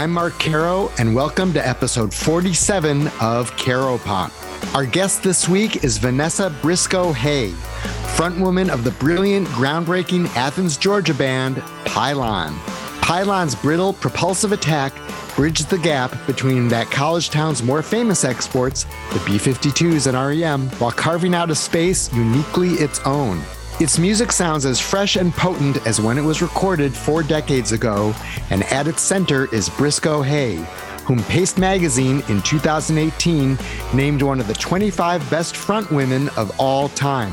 I'm Mark Caro, and welcome to episode 47 of Caropop. Our guest this week is Vanessa Briscoe Hay, frontwoman of the brilliant, groundbreaking Athens, Georgia band Pylon. Pylon's brittle, propulsive attack bridged the gap between that college town's more famous exports, the B 52s and REM, while carving out a space uniquely its own. Its music sounds as fresh and potent as when it was recorded four decades ago, and at its center is Briscoe Hay, whom Paste Magazine in 2018 named one of the 25 best front women of all time.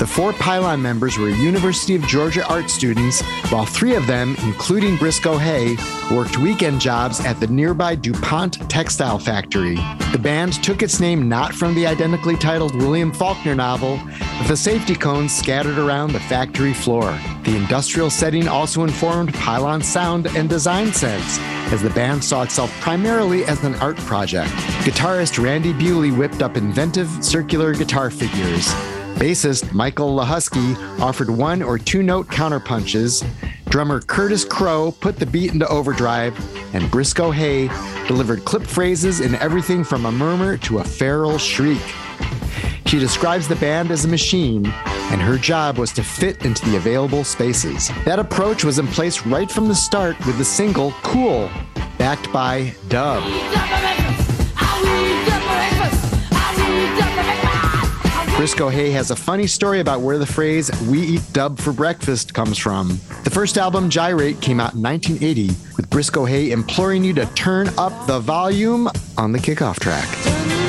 The four Pylon members were University of Georgia art students, while three of them, including Briscoe Hay, worked weekend jobs at the nearby DuPont textile factory. The band took its name not from the identically titled William Faulkner novel, but the safety cones scattered around the factory floor. The industrial setting also informed Pylon's sound and design sense, as the band saw itself primarily as an art project. Guitarist Randy Bewley whipped up inventive circular guitar figures. Bassist Michael Lachowski offered one or two note counterpunches. Drummer Curtis Crowe put the beat into overdrive, and Briscoe Hay delivered clip phrases in everything from a murmur to a feral shriek. She describes the band as a machine, and her job was to fit into the available spaces. That approach was in place right from the start with the single Cool, backed by Dub. Briscoe Hay has a funny story about where the phrase we eat dub for breakfast comes from. The first album, Gyrate, came out in 1980, with Briscoe Hay imploring you to turn up the volume on the kickoff track.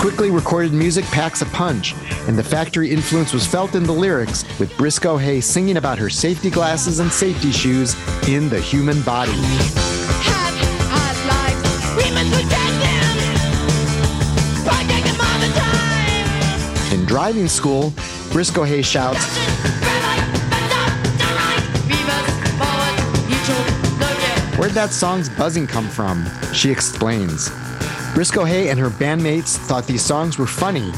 Quickly recorded music packs a punch, and the factory influence was felt in the lyrics, with Briscoe Hay singing about her safety glasses and safety shoes in the human body. In driving school, Briscoe Hay shouts, Where'd that song's buzzing come from? She explains. Briscoe Hay and her bandmates thought these songs were funny.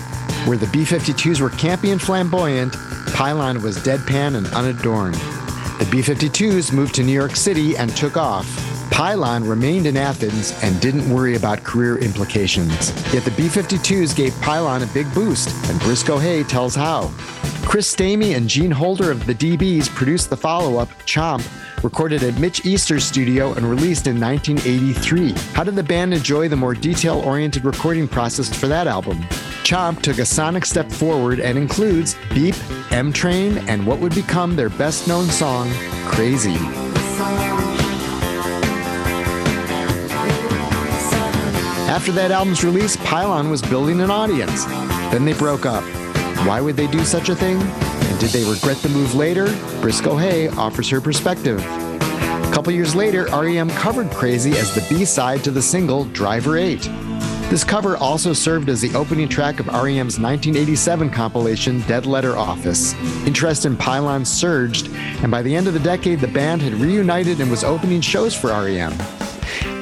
Where the B 52s were campy and flamboyant, Pylon was deadpan and unadorned. The B 52s moved to New York City and took off. Pylon remained in Athens and didn't worry about career implications. Yet the B 52s gave Pylon a big boost, and Briscoe Hay tells how. Chris Stamey and Gene Holder of the DBs produced the follow up, Chomp, recorded at Mitch Easter's studio and released in 1983. How did the band enjoy the more detail oriented recording process for that album? Chomp took a sonic step forward and includes Beep, M Train, and what would become their best known song, Crazy. After that album's release, Pylon was building an audience. Then they broke up. Why would they do such a thing? Did they regret the move later? Briscoe Hay offers her perspective. A couple years later, REM covered Crazy as the B side to the single Driver 8. This cover also served as the opening track of REM's 1987 compilation Dead Letter Office. Interest in Pylon surged, and by the end of the decade, the band had reunited and was opening shows for REM.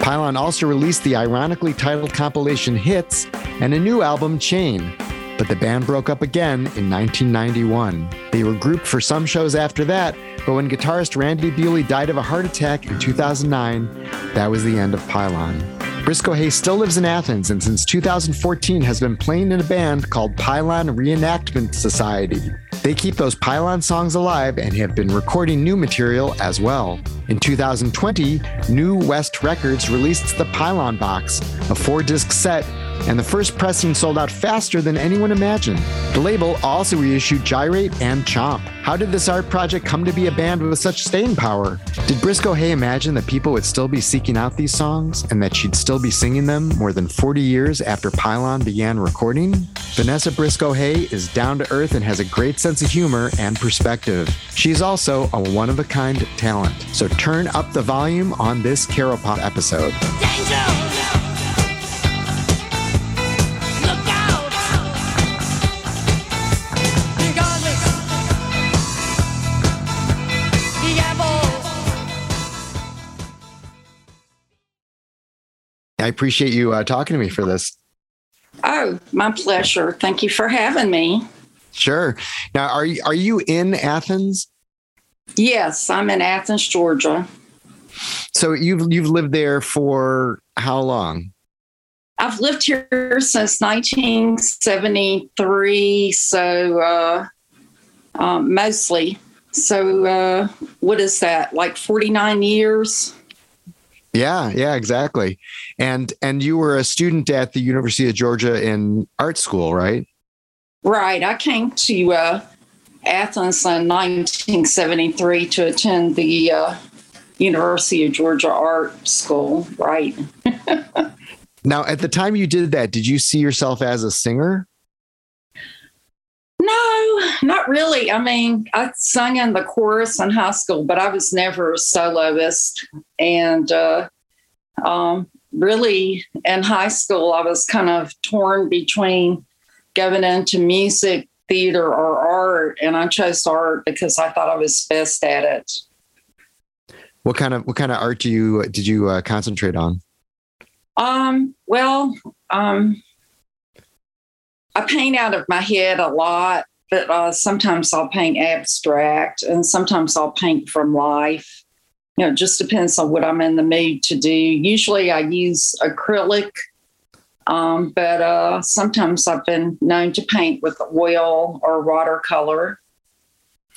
Pylon also released the ironically titled compilation Hits and a new album, Chain, but the band broke up again in 1991. They were grouped for some shows after that, but when guitarist Randy Bewley died of a heart attack in 2009, that was the end of Pylon. Briscoe Hay still lives in Athens and since 2014 has been playing in a band called Pylon Reenactment Society. They keep those Pylon songs alive and have been recording new material as well. In 2020, New West Records released the Pylon Box, a four disc set and the first pressing sold out faster than anyone imagined. The label also reissued Gyrate and Chomp. How did this art project come to be a band with such staying power? Did Briscoe Hay imagine that people would still be seeking out these songs and that she'd still be singing them more than 40 years after Pylon began recording? Vanessa Briscoe Hay is down to earth and has a great sense of humor and perspective. She's also a one of a kind talent. So turn up the volume on this Caropop episode. Danger! I appreciate you uh, talking to me for this. Oh, my pleasure. Thank you for having me. Sure. Now, are you are you in Athens? Yes, I'm in Athens, Georgia. So you've you've lived there for how long? I've lived here since 1973, so uh, um, mostly. So uh, what is that? Like 49 years? Yeah, yeah, exactly. And and you were a student at the University of Georgia in art school, right? Right. I came to uh, Athens in 1973 to attend the uh, University of Georgia Art School. Right. now, at the time you did that, did you see yourself as a singer? No, not really. I mean, I sung in the chorus in high school, but I was never a soloist. And uh, um, really, in high school, I was kind of torn between going into music, theater, or art, and I chose art because I thought I was best at it. What kind of what kind of art do you did you uh, concentrate on? Um, well, um, I paint out of my head a lot, but uh, sometimes I'll paint abstract and sometimes I'll paint from life. You know, it just depends on what I'm in the mood to do. Usually I use acrylic, um, but uh, sometimes I've been known to paint with oil or watercolor.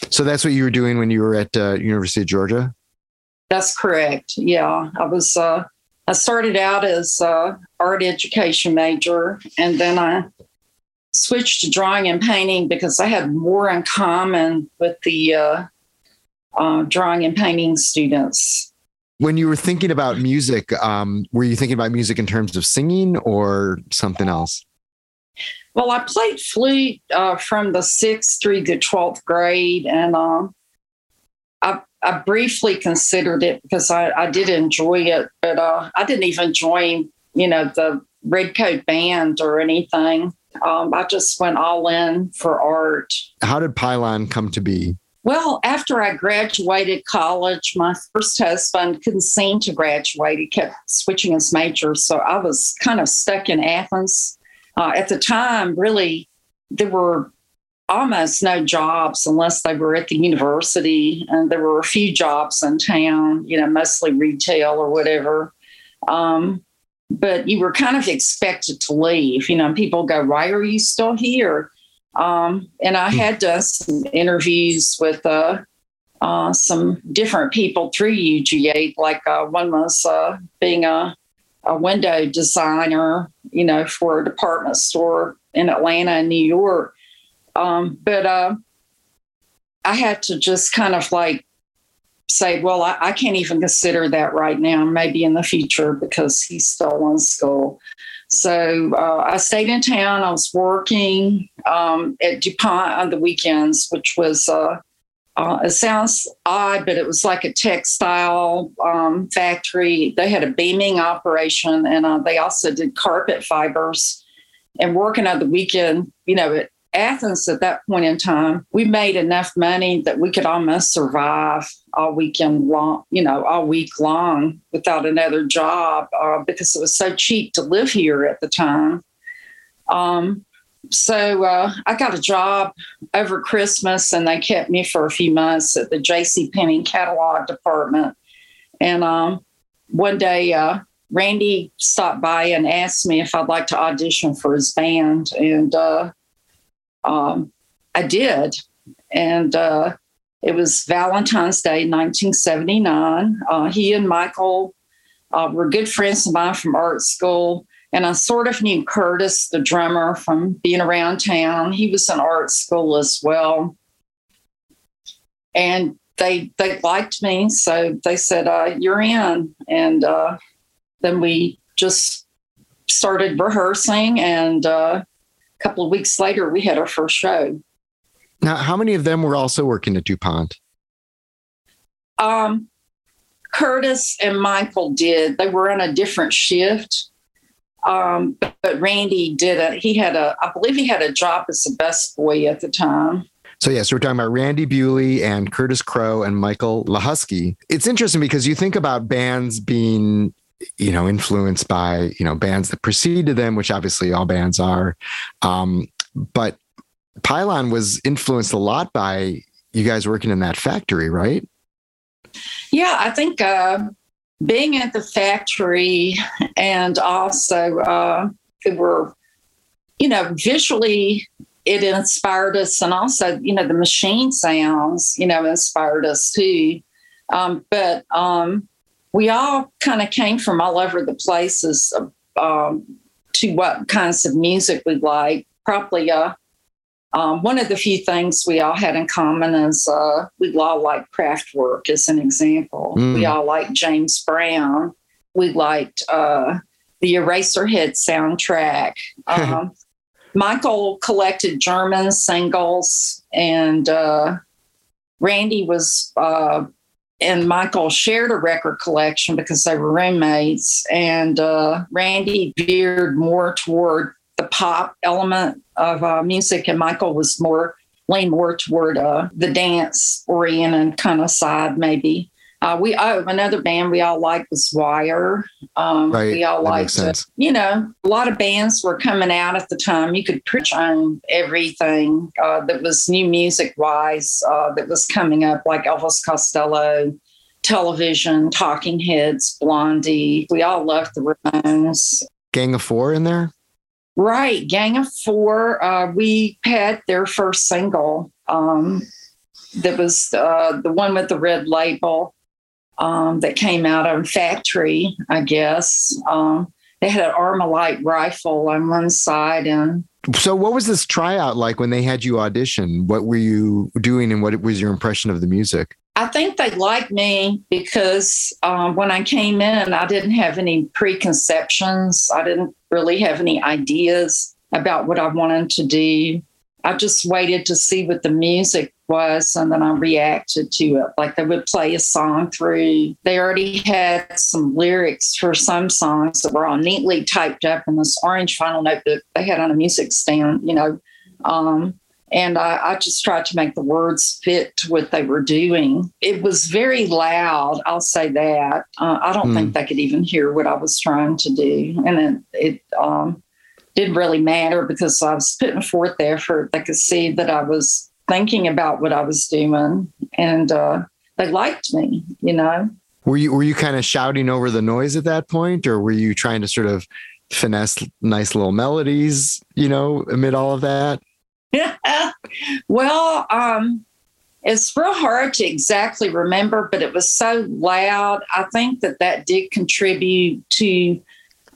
So that's what you were doing when you were at uh, University of Georgia? That's correct. Yeah, I was. Uh, I started out as a art education major, and then I switched to drawing and painting because I had more in common with the uh, uh, drawing and painting students. When you were thinking about music, um, were you thinking about music in terms of singing or something else? Well, I played flute uh, from the sixth through the 12th grade, and um, I, I, briefly considered it because I, I did enjoy it, but uh, I didn't even join, you know, the Redcoat Band or anything. Um, I just went all in for art. How did Pylon come to be? Well, after I graduated college, my first husband couldn't seem to graduate. He kept switching his major. So I was kind of stuck in Athens. Uh, at the time, really, there were almost no jobs unless they were at the university. And there were a few jobs in town, you know, mostly retail or whatever. Um, but you were kind of expected to leave. You know, people go, "Why are you still here?" Um, and I hmm. had done some interviews with uh, uh, some different people through UGA. Like uh, one was uh, being a, a window designer, you know, for a department store in Atlanta and New York. Um, but uh, I had to just kind of like say, well, I, I, can't even consider that right now, maybe in the future because he's still in school. So uh, I stayed in town. I was working um, at DuPont on the weekends, which was, uh, uh, it sounds odd, but it was like a textile um, factory. They had a beaming operation and uh, they also did carpet fibers. And working on the weekend, you know, it, Athens at that point in time, we made enough money that we could almost survive all weekend long, you know, all week long without another job uh, because it was so cheap to live here at the time. Um, so uh, I got a job over Christmas, and they kept me for a few months at the J.C. Penney catalog department. And um, one day, uh, Randy stopped by and asked me if I'd like to audition for his band, and uh, um, I did. And uh, it was Valentine's Day, 1979. Uh, he and Michael uh, were good friends of mine from art school. And I sort of knew Curtis, the drummer, from being around town. He was in art school as well. And they they liked me, so they said, uh, "You're in." And uh, then we just started rehearsing, and uh, a couple of weeks later, we had our first show. Now, how many of them were also working at DuPont? Um, Curtis and Michael did. They were on a different shift. Um, but, but Randy did a, he had a, I believe he had a job as a busboy at the time. So, yes, yeah, so we're talking about Randy Bewley and Curtis Crowe and Michael Lachowski. It's interesting because you think about bands being you know, influenced by, you know, bands that preceded them, which obviously all bands are. Um, but Pylon was influenced a lot by you guys working in that factory, right? Yeah, I think uh, being at the factory and also uh, it were, you know, visually it inspired us, and also, you know, the machine sounds, you know, inspired us too. Um, but um, we all kind of came from all over the places um, to what kinds of music we like. Probably uh, um, one of the few things we all had in common is uh, we all like Kraftwerk, as an example. Mm. We all like James Brown. We liked uh, the Eraserhead soundtrack. Um, Michael collected German singles, and uh, Randy was uh, and Michael shared a record collection because they were roommates. And uh, Randy veered more toward the pop element of uh, music, and Michael was more leaned more toward uh, the dance oriented kind of side, maybe. Uh, we oh, another band we all liked was Wire. Um, right. We all liked, you know, a lot of bands were coming out at the time. You could pretty on everything uh, that was new music wise uh, that was coming up, like Elvis Costello, Television, Talking Heads, Blondie. We all loved the Ramones. Gang of Four in there. Right, Gang of Four. Uh, we had their first single. Um, that was uh, the one with the red label um, that came out of factory, I guess. Um, they had an Armalite rifle on one side and so what was this tryout like when they had you audition what were you doing and what was your impression of the music i think they liked me because um, when i came in i didn't have any preconceptions i didn't really have any ideas about what i wanted to do i just waited to see what the music was and then I reacted to it. Like they would play a song through. They already had some lyrics for some songs that were all neatly typed up in this orange final notebook they had on a music stand, you know. Um, and I, I, just tried to make the words fit to what they were doing. It was very loud, I'll say that. Uh, I don't mm. think they could even hear what I was trying to do. And it, it um, didn't really matter because I was putting forth the effort. They could see that I was thinking about what I was doing, and uh, they liked me. You know. Were you were you kind of shouting over the noise at that point, or were you trying to sort of finesse nice little melodies? You know, amid all of that. Well, um, it's real hard to exactly remember, but it was so loud. I think that that did contribute to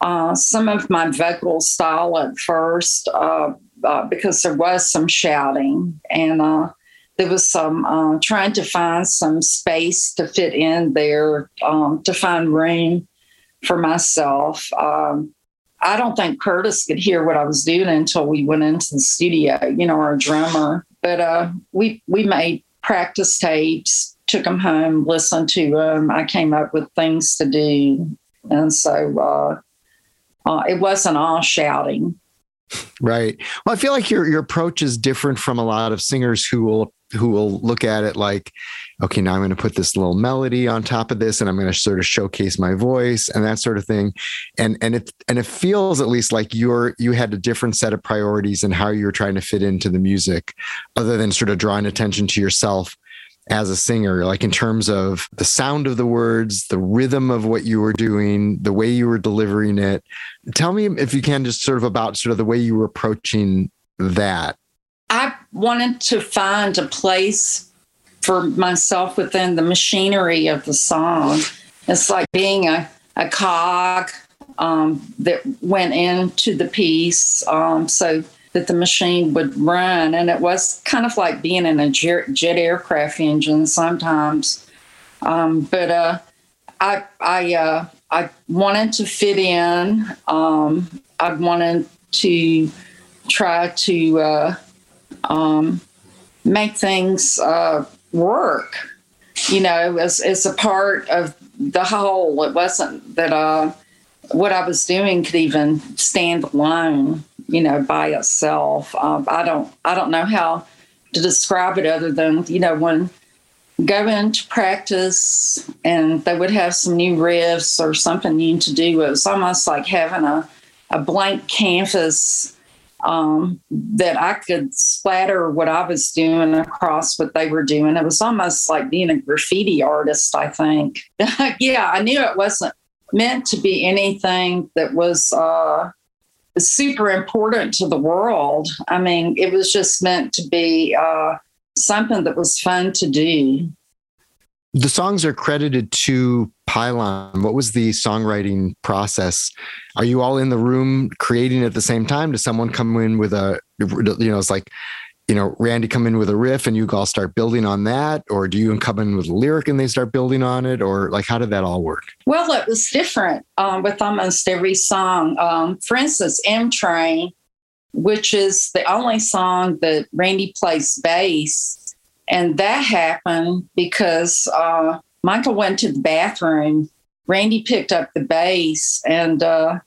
uh, some of my vocal style at first. Uh, uh, because there was some shouting and uh, there was some uh, trying to find some space to fit in there, um, to find room for myself. Um, I don't think Curtis could hear what I was doing until we went into the studio, you know, our drummer. But uh, we we made practice tapes, took them home, listened to them. I came up with things to do, and so uh, uh, it wasn't all shouting. Right. Well, I feel like your your approach is different from a lot of singers who will who will look at it like, okay, now I'm going to put this little melody on top of this, and I'm going to sort of showcase my voice and that sort of thing. And and it and it feels at least like you're you had a different set of priorities and how you're trying to fit into the music, other than sort of drawing attention to yourself as a singer, like in terms of the sound of the words, the rhythm of what you were doing, the way you were delivering it. Tell me if you can just sort of about sort of the way you were approaching that. I wanted to find a place for myself within the machinery of the song. It's like being a, a cog um, that went into the piece. Um, so that the machine would run. And it was kind of like being in a jet aircraft engine sometimes. Um, but uh, I, I, uh, I wanted to fit in. Um, I wanted to try to uh, um, make things uh, work, you know, as, as a part of the whole. It wasn't that uh, what I was doing could even stand alone you know, by itself. Um, I don't I don't know how to describe it other than you know when go into practice and they would have some new riffs or something new to do. It was almost like having a, a blank canvas um, that I could splatter what I was doing across what they were doing. It was almost like being a graffiti artist, I think. yeah, I knew it wasn't meant to be anything that was uh, super important to the world. I mean, it was just meant to be uh, something that was fun to do. The songs are credited to Pylon. What was the songwriting process? Are you all in the room creating at the same time? Does someone come in with a, you know, it's like, you know, Randy come in with a riff and you all start building on that? Or do you come in with a lyric and they start building on it? Or like, how did that all work? Well, it was different um, with almost every song. Um, for instance, M Train, which is the only song that Randy plays bass. And that happened because uh, Michael went to the bathroom. Randy picked up the bass and uh,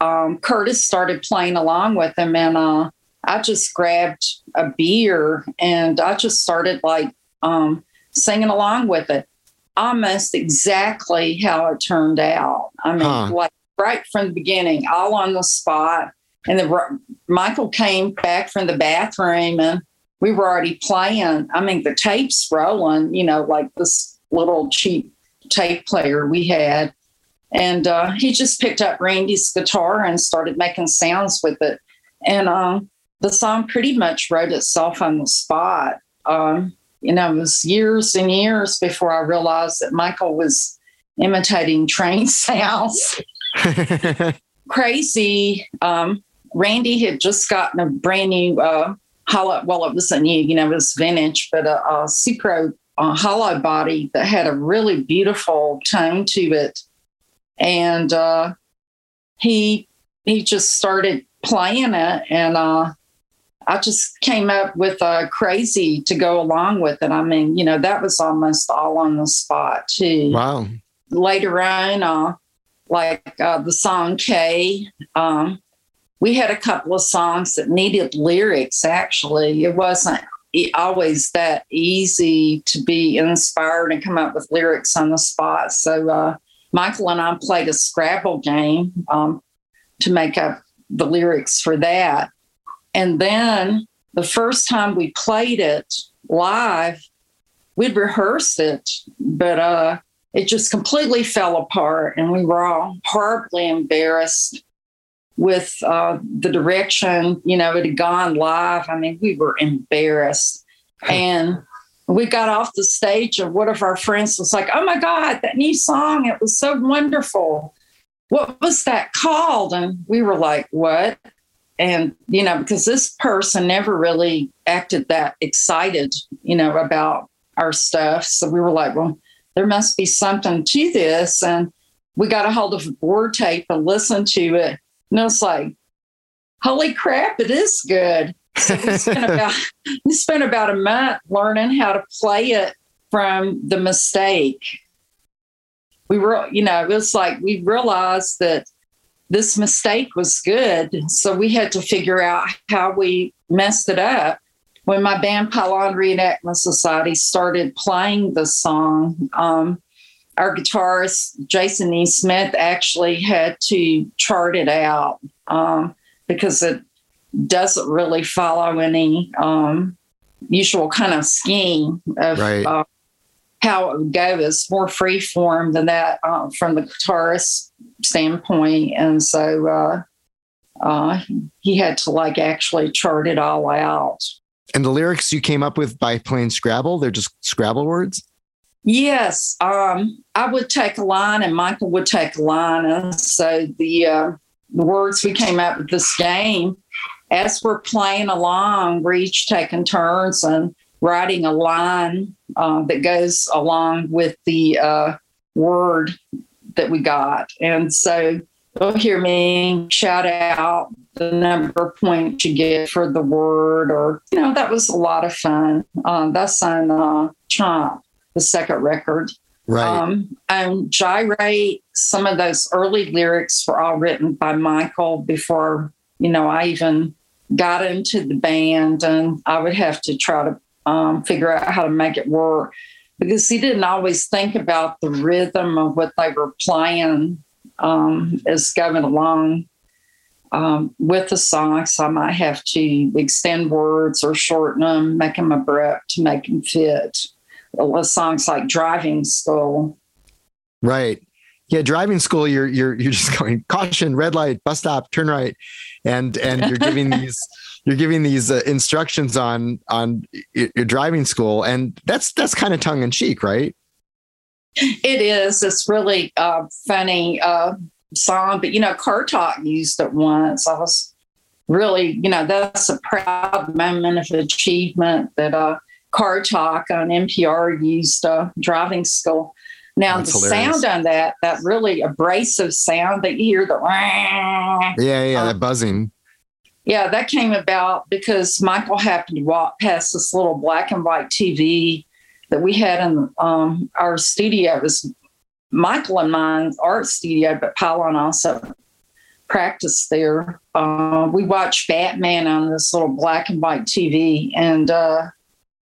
um, Curtis started playing along with him. And uh, I just grabbed a beer and I just started like um, singing along with it. Almost exactly how it turned out. I mean, huh. like right from the beginning, all on the spot. And then Michael came back from the bathroom and we were already playing. I mean, the tape's rolling, you know, like this little cheap tape player we had. And uh, he just picked up Randy's guitar and started making sounds with it. And um, the song pretty much wrote itself on the spot. Um, you know, it was years and years before I realized that Michael was imitating train sounds. Crazy. Um, Randy had just gotten a brand new uh, hollow, well, it wasn't new, you know, it was vintage, but a, a Supro uh, hollow body that had a really beautiful tone to it. And uh, he he just started playing it, and uh, I just came up with a crazy to go along with it. I mean, you know, that was almost all on the spot too. Wow. Later on, uh, like uh, the song K, um, we had a couple of songs that needed lyrics. Actually, it wasn't always that easy to be inspired and come up with lyrics on the spot. So uh, Michael and I played a Scrabble game um, to make up the lyrics for that. And then the first time we played it live, we'd rehearsed it, but uh, it just completely fell apart, and we were all horribly embarrassed with uh, the direction. You know, it had gone live. I mean, we were embarrassed, and we got off the stage, and one of our friends was like, "Oh my God, that new song! It was so wonderful. What was that called?" And we were like, "What?" and you know because this person never really acted that excited you know about our stuff so we were like well there must be something to this and we got a hold of a board tape and listened to it and it was like holy crap it is good so we spent about we spent about a month learning how to play it from the mistake we were you know it was like we realized that this mistake was good. So we had to figure out how we messed it up. When my band Pylon Reenactment Society started playing the song, um, our guitarist Jason E. Smith actually had to chart it out um, because it doesn't really follow any um, usual kind of scheme of right. uh, how it would go. It's more free form than that uh, from the guitarist standpoint. And so uh, uh, he had to like actually chart it all out. And the lyrics you came up with by playing Scrabble, they're just Scrabble words? Yes. Um, I would take a line and Michael would take a line. And so the, uh, the words we came up with this game, as we're playing along, we're each taking turns and writing a line uh, that goes along with the uh, word that we got. And so you'll hear me shout out the number of points you get for the word, or, you know, that was a lot of fun. Uh, that's on uh, Chomp, the second record. Right. Um, and Gyrate, some of those early lyrics were all written by Michael before, you know, I even got into the band and I would have to try to um, figure out how to make it work because he didn't always think about the rhythm of what they were playing um, as going along um, with the songs. I might have to extend words or shorten them, make them abrupt to make them fit. Songs like Driving School. Right. Yeah, driving school. You're you're you're just going caution, red light, bus stop, turn right, and and you're giving these you're giving these uh, instructions on on your driving school, and that's that's kind of tongue in cheek, right? It is. It's really uh, funny uh, song, but you know, Car Talk used it once. I was really, you know, that's a proud moment of achievement that uh, Car Talk on NPR used uh, driving school. Now That's the hilarious. sound on that, that really abrasive sound that you hear the yeah, yeah, uh, that buzzing. Yeah, that came about because Michael happened to walk past this little black and white TV that we had in um, our studio. It was Michael and mine's art studio, but Pylon also practiced there. Uh, we watched Batman on this little black and white TV, and uh,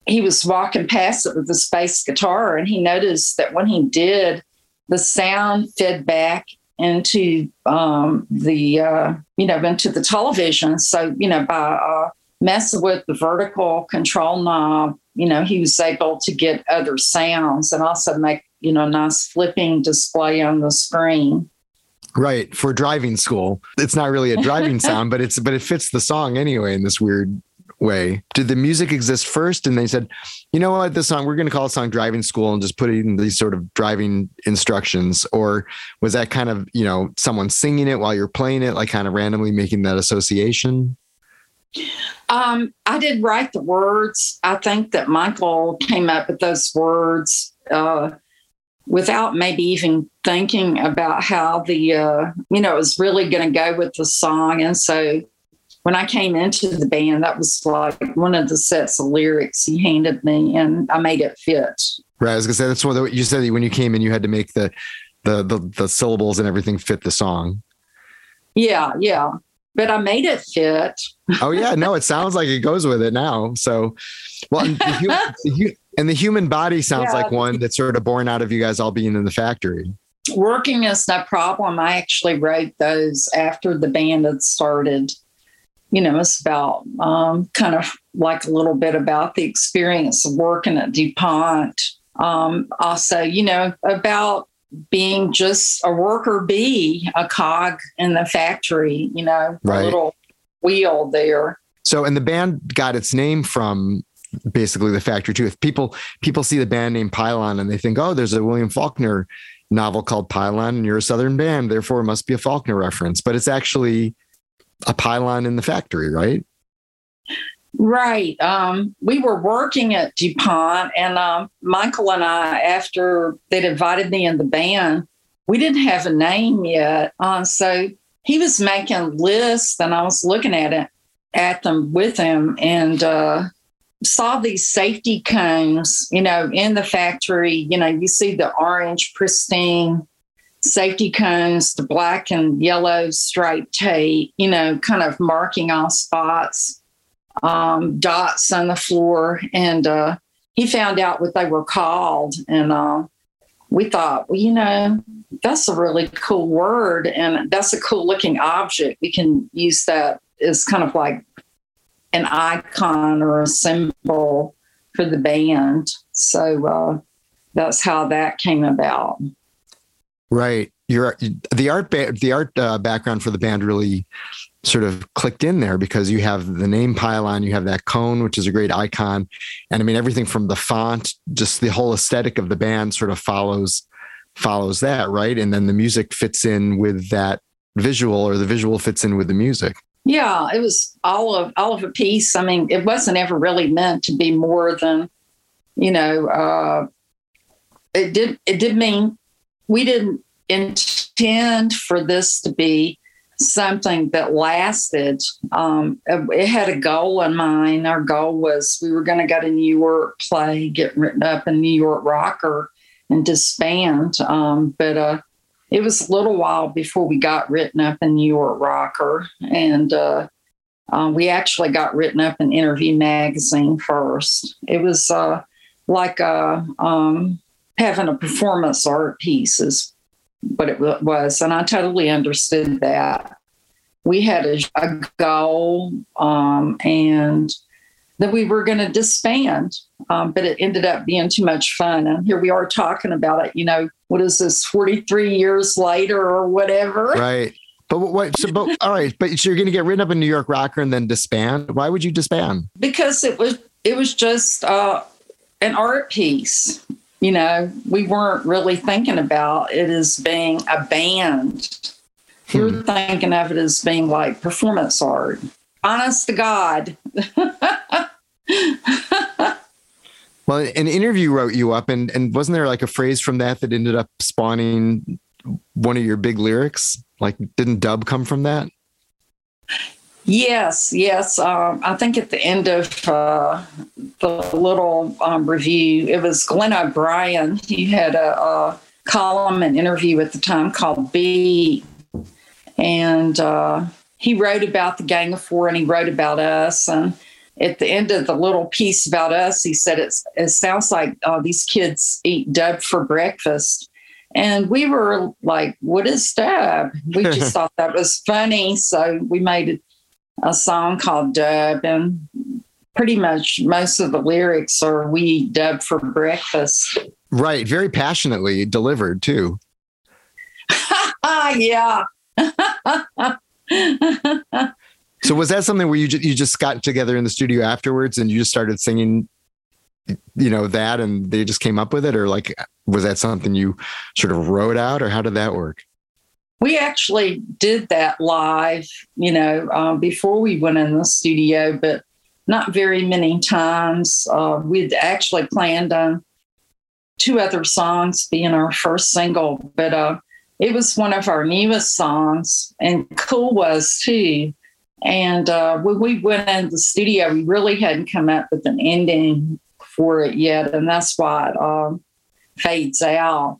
he was walking past it with the bass guitar, and he noticed that when he did, the sound fed back into um, the uh, you know into the television. So you know by uh, messing with the vertical control knob, you know he was able to get other sounds and also make you know nice flipping display on the screen. Right for driving school, it's not really a driving sound, but it's but it fits the song anyway in this weird way? Did the music exist first? And they said, you know what, this song, we're going to call a song Driving School and just put it in these sort of driving instructions? Or was that kind of, you know, someone singing it while you're playing it, like kind of randomly making that association? Um, I did write the words. I think that Michael came up with those words uh, without maybe even thinking about how the, uh, you know, it was really going to go with the song. And so when I came into the band, that was like one of the sets of lyrics he handed me, and I made it fit. Right. I was gonna say that's what you said when you came in, you had to make the the the, the syllables and everything fit the song. Yeah, yeah, but I made it fit. oh yeah, no, it sounds like it goes with it now. So, well, and the, human, the, and the human body sounds yeah. like one that's sort of born out of you guys all being in the factory. Working is no problem. I actually wrote those after the band had started you know, it's about um, kind of like a little bit about the experience of working at DuPont. Um, also, you know, about being just a worker bee, a cog in the factory, you know, right. a little wheel there. So, and the band got its name from basically the factory too. If people people see the band name Pylon and they think, oh, there's a William Faulkner novel called Pylon, and you're a Southern band, therefore it must be a Faulkner reference. But it's actually a pylon in the factory, right? Right. Um, we were working at DuPont, and um, Michael and I, after they'd invited me in the band, we didn't have a name yet. Uh, so he was making lists, and I was looking at it at them with him, and uh, saw these safety cones. You know, in the factory. You know, you see the orange pristine safety cones, the black and yellow striped tape, you know, kind of marking off spots, um, dots on the floor. And uh, he found out what they were called. And uh, we thought, well, you know, that's a really cool word and that's a cool looking object. We can use that as kind of like an icon or a symbol for the band. So uh, that's how that came about. Right. Your the art ba- the art uh, background for the band really sort of clicked in there because you have the name pylon, you have that cone, which is a great icon, and I mean everything from the font, just the whole aesthetic of the band sort of follows follows that, right? And then the music fits in with that visual, or the visual fits in with the music. Yeah, it was all of all of a piece. I mean, it wasn't ever really meant to be more than, you know, uh, it did. It did mean we didn't intend for this to be something that lasted. Um, it had a goal in mind. Our goal was we were going to go to New York, play, get written up in New York Rocker, and disband. Um, but uh, it was a little while before we got written up in New York Rocker, and uh, Um, we actually got written up in Interview Magazine first. It was uh, like a, um, having a performance art piece, is what it was. And I totally understood that. We had a, a goal um, and that we were going to disband, um, but it ended up being too much fun. And here we are talking about it, you know, what is this, 43 years later or whatever? Right. But what? So, but all right. But so you're going to get written up a New York Rocker and then disband. Why would you disband? Because it was it was just uh, an art piece. You know, we weren't really thinking about it as being a band. Hmm. We were thinking of it as being like performance art. Honest to God. well, an interview wrote you up, and and wasn't there like a phrase from that that ended up spawning one of your big lyrics? Like, didn't dub come from that? Yes, yes. Um, I think at the end of uh, the little um, review, it was Glenn O'Brien. He had a, a, column and interview at the time called B, and uh, he wrote about the Gang of Four and he wrote about us. And at the end of the little piece about us, he said it's, it sounds like uh, these kids eat dub for breakfast. And we were like, what is dub? We just thought that was funny. So we made a song called Dub. And pretty much most of the lyrics are we dub for breakfast. Right. Very passionately delivered, too. yeah. so was that something where you just, you just got together in the studio afterwards and you just started singing you know that and they just came up with it or like was that something you sort of wrote out or how did that work we actually did that live you know um, before we went in the studio but not very many times uh, we'd actually planned on two other songs being our first single but uh, it was one of our newest songs and cool was too and uh, when we went in the studio we really hadn't come up with an ending for it yet, and that's why it um, fades out.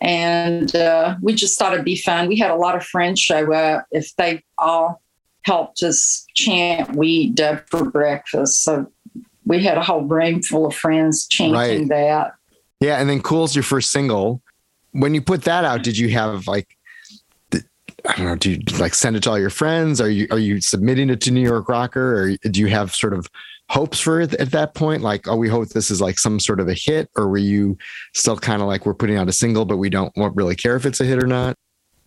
And uh, we just thought it'd be fun. We had a lot of friends show up. If they all helped us chant "We eat dub for breakfast," so we had a whole room full of friends chanting right. that. Yeah, and then "Cool's" your first single. When you put that out, did you have like I don't know, do you like send it to all your friends? Are you are you submitting it to New York Rocker or do you have sort of hopes for it at that point? Like, oh, we hope this is like some sort of a hit, or were you still kind of like we're putting out a single, but we don't really care if it's a hit or not?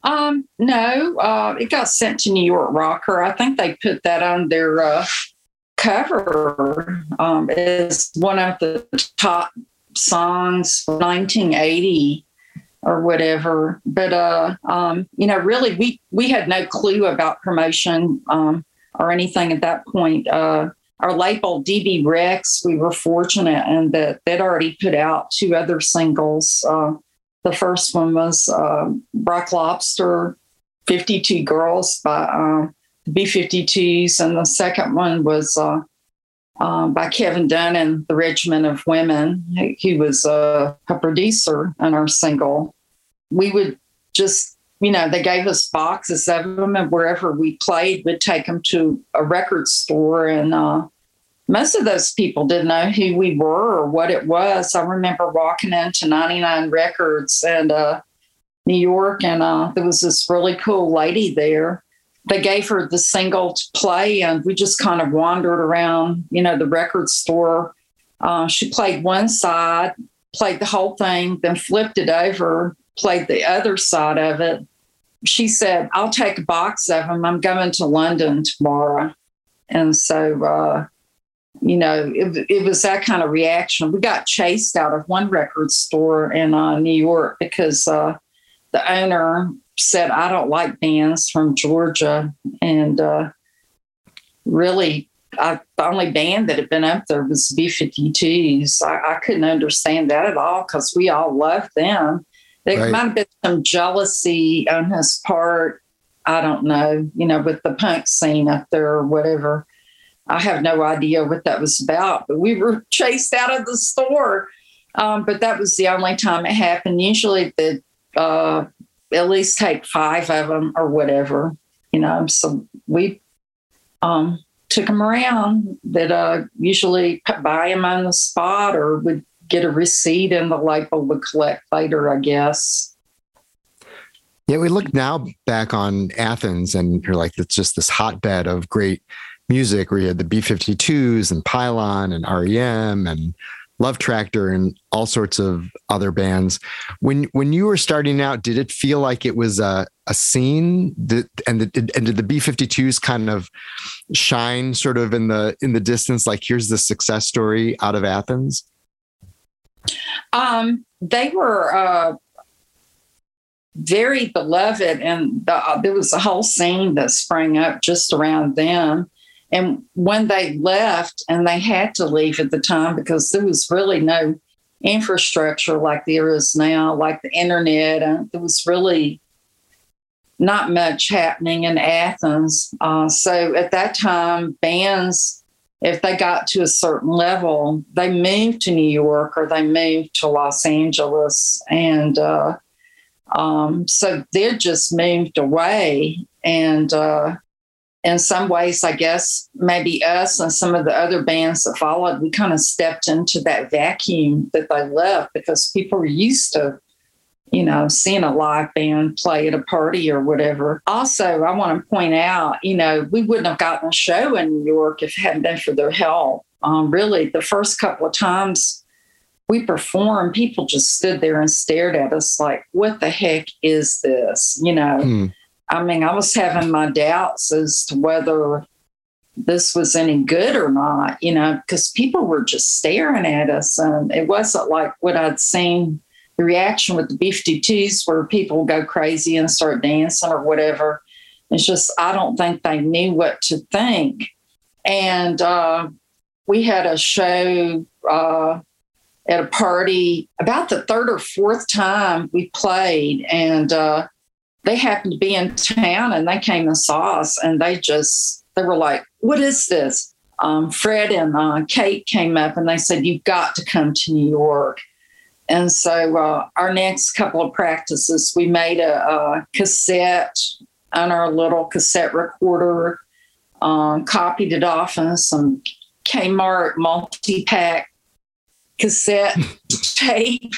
Um, no, uh, it got sent to New York Rocker. I think they put that on their uh, cover um, as one of the top songs 1980 or whatever. But uh, um, you know, really, we we had no clue about promotion um, or anything at that point. Uh, our label DB Recs, we were fortunate in that they'd already put out two other singles. Uh, the first one was uh, Rock Lobster, 52 Girls by um, the B 52s, and the second one was uh, um, by Kevin Dunn and the Regiment of Women. He, he was a producer on our single. We would just you know, they gave us boxes of them, and wherever we played, we'd take them to a record store. And uh, most of those people didn't know who we were or what it was. I remember walking into 99 Records and uh, New York, and uh, there was this really cool lady there. They gave her the single to play, and we just kind of wandered around, you know, the record store. Uh, she played one side, played the whole thing, then flipped it over played the other side of it. She said, I'll take a box of them. I'm going to London tomorrow. And so, uh, you know, it, it, was that kind of reaction. We got chased out of one record store in uh, New York because uh, the owner said, I don't like bands from Georgia. And uh, really, I, the only band that had been up there was B 52s. I, I couldn't understand that at all because we all loved them. There right. might have been some jealousy on his part. I don't know, you know, with the punk scene up there or whatever. I have no idea what that was about, but we were chased out of the store. Um, but that was the only time it happened. Usually, the uh, at least take five of them or whatever, you know. So we um, took them around. That uh, usually buy them on the spot or would get a receipt and the label would collect later, I guess. Yeah, we look now back on Athens and you're like, it's just this hotbed of great music where you had the B 52s and Pylon and REM and Love Tractor and all sorts of other bands. When when you were starting out, did it feel like it was a, a scene that and the, and did the B52s kind of shine sort of in the in the distance like here's the success story out of Athens? Um, they were uh, very beloved, and the, uh, there was a whole scene that sprang up just around them. And when they left, and they had to leave at the time because there was really no infrastructure like there is now, like the internet, and there was really not much happening in Athens. Uh, so at that time, bands, if they got to a certain level, they moved to New York or they moved to Los Angeles. And uh, um, so they just moved away. And uh, in some ways, I guess maybe us and some of the other bands that followed, we kind of stepped into that vacuum that they left because people were used to, you know, seeing a live band play at a party or whatever. Also, I want to point out, you know, we wouldn't have gotten a show in New York if it hadn't been for their help. Um, really, the first couple of times we performed, people just stood there and stared at us like, what the heck is this? You know, hmm. I mean, I was having my doubts as to whether this was any good or not, you know, because people were just staring at us. And it wasn't like what I'd seen the reaction with the B 52s where people go crazy and start dancing or whatever. It's just, I don't think they knew what to think. And uh, we had a show uh, at a party about the third or fourth time we played. And uh, they happened to be in town and they came and saw us and they just they were like what is this um, fred and uh, kate came up and they said you've got to come to new york and so uh, our next couple of practices we made a, a cassette on our little cassette recorder um, copied it off in some kmart multi-pack cassette tape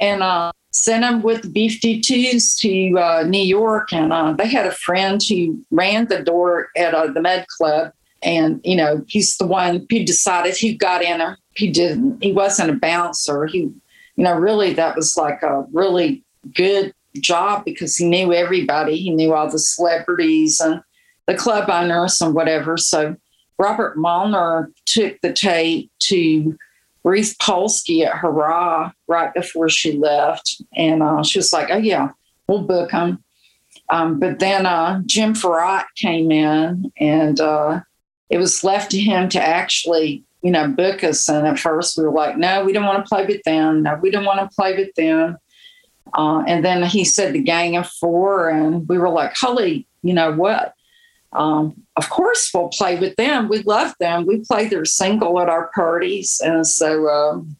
and uh, sent them with B-52s to uh, New York. And uh, they had a friend who ran the door at uh, the Mudd Club. And, you know, he's the one who decided who got in there. He didn't. He wasn't a bouncer. He, you know, really, that was like a really good job because he knew everybody. He knew all the celebrities and the club owners and whatever. So Robert Molnar took the tape to Ruth Polsky at Hurrah right before she left. And uh, she was like, oh, yeah, we'll book him. Um, but then uh, Jim Fouratt came in and uh, it was left to him to actually, you know, book us. And at first we were like, no, we don't want to play with them. No, we don't want to play with them. Uh, and then he said the gang of four. And we were like, holy, you know what? Um, of course, we'll play with them. We love them. We play their single at our parties. And so um,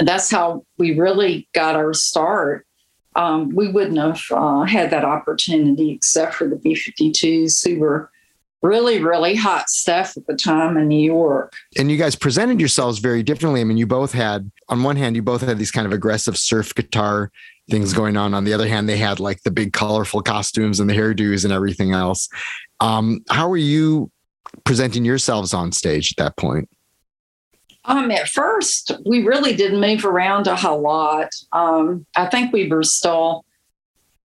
that's how we really got our start. Um, we wouldn't have uh, had that opportunity except for the B 52s who were really, really hot stuff at the time in New York. And you guys presented yourselves very differently. I mean, you both had, on one hand, you both had these kind of aggressive surf guitar things going on. On the other hand, they had like the big colorful costumes and the hairdos and everything else. Um, how were you presenting yourselves on stage at that point? Um, at first, we really didn't move around a whole lot. Um, I think we were still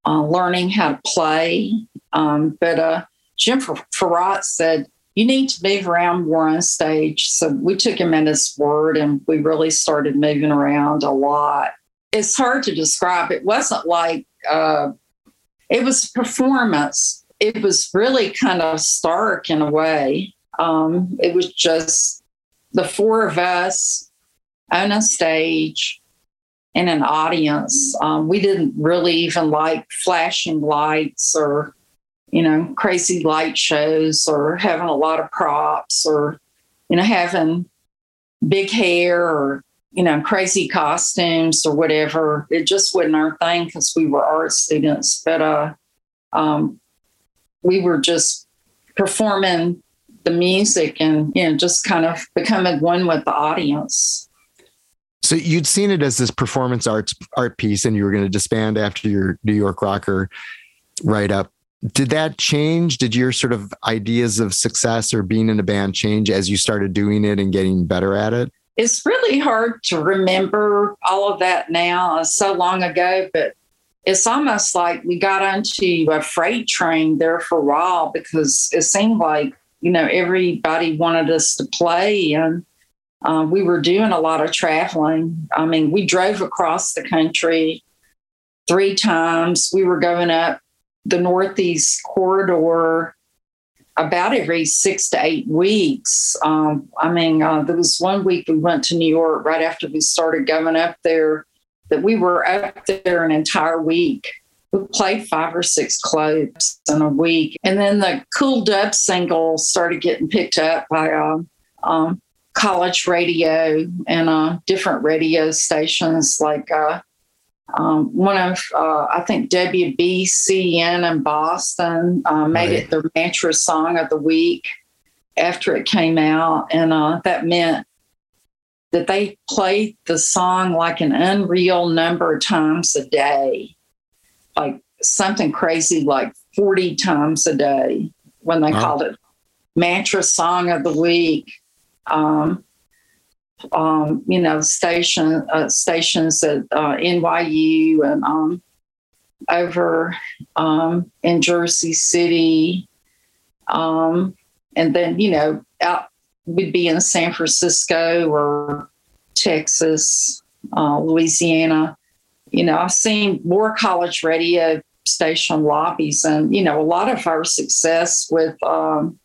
uh, learning how to play. Um, but uh, Jim Fouratt said, you need to move around more on stage. So we took him at his word and we really started moving around a lot it's hard to describe. It wasn't like uh, it was performance. It was really kind of stark in a way. Um, it was just the four of us on a stage in an audience. Um, we didn't really even like flashing lights or, you know, crazy light shows or having a lot of props or, you know, having big hair or you know, crazy costumes or whatever. It just wasn't our thing because we were art students. But uh, um, we were just performing the music and you know just kind of becoming one with the audience. So you'd seen it as this performance arts art piece, and you were going to disband after your New York rocker write up. Did that change? Did your sort of ideas of success or being in a band change as you started doing it and getting better at it? It's really hard to remember all of that now. So long ago, but it's almost like we got onto a freight train there for a while because it seemed like you know everybody wanted us to play and uh, we were doing a lot of traveling i mean we drove across the country three times we were going up the northeast corridor about every six to eight weeks um, i mean uh, there was one week we went to new york right after we started going up there that we were up there an entire week. We played five or six clubs in a week. And then the Cool Dub single started getting picked up by um, um, college radio and uh, different radio stations like uh, um, one of, uh, I think WBCN in Boston uh, made right. it their mantra song of the week after it came out. And uh, that meant that they played the song like an unreal number of times a day, like something crazy like 40 times a day when they called it mantra song of the week. Um, um, you know, station uh, stations at uh, NYU and um, over um, in Jersey City, um, and then you know out we'd be in San Francisco or Texas, uh, Louisiana. You know, I've seen more college radio station lobbies, and you know, a lot of our success with um,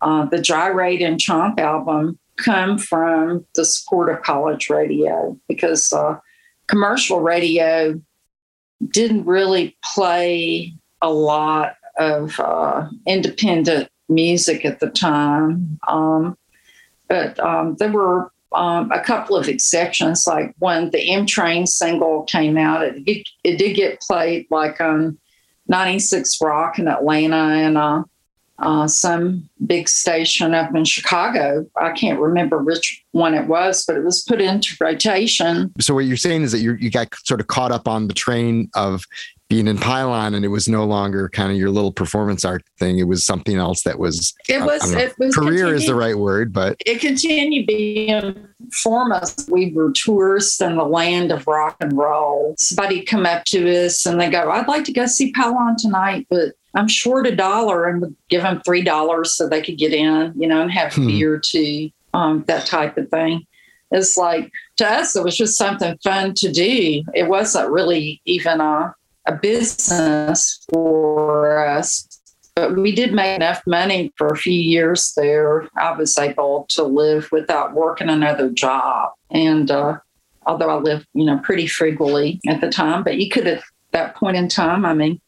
uh, the Gyrate and Chomp album come from the support of college radio because uh, commercial radio didn't really play a lot of uh, independent music at the time. Um, but um, there were um, a couple of exceptions. Like when the M Train single came out, it, it, it did get played like on 96 Rock in Atlanta and uh, uh, some big station up in Chicago. I can't remember which one it was, but it was put into rotation. So what you're saying is that you you got sort of caught up on the train of being in pylon and it was no longer kind of your little performance art thing it was something else that was it was, it was career is the right word but it continued being form us we were tourists in the land of rock and roll somebody come up to us and they go i'd like to go see pylon tonight but i'm short a dollar and would give them three dollars so they could get in you know and have hmm. beer too um, that type of thing it's like to us it was just something fun to do it wasn't really even a a business for us. But we did make enough money for a few years there. I was able to live without working another job. And uh, although I lived, you know, pretty frugally at the time, but you could at that point in time, I mean,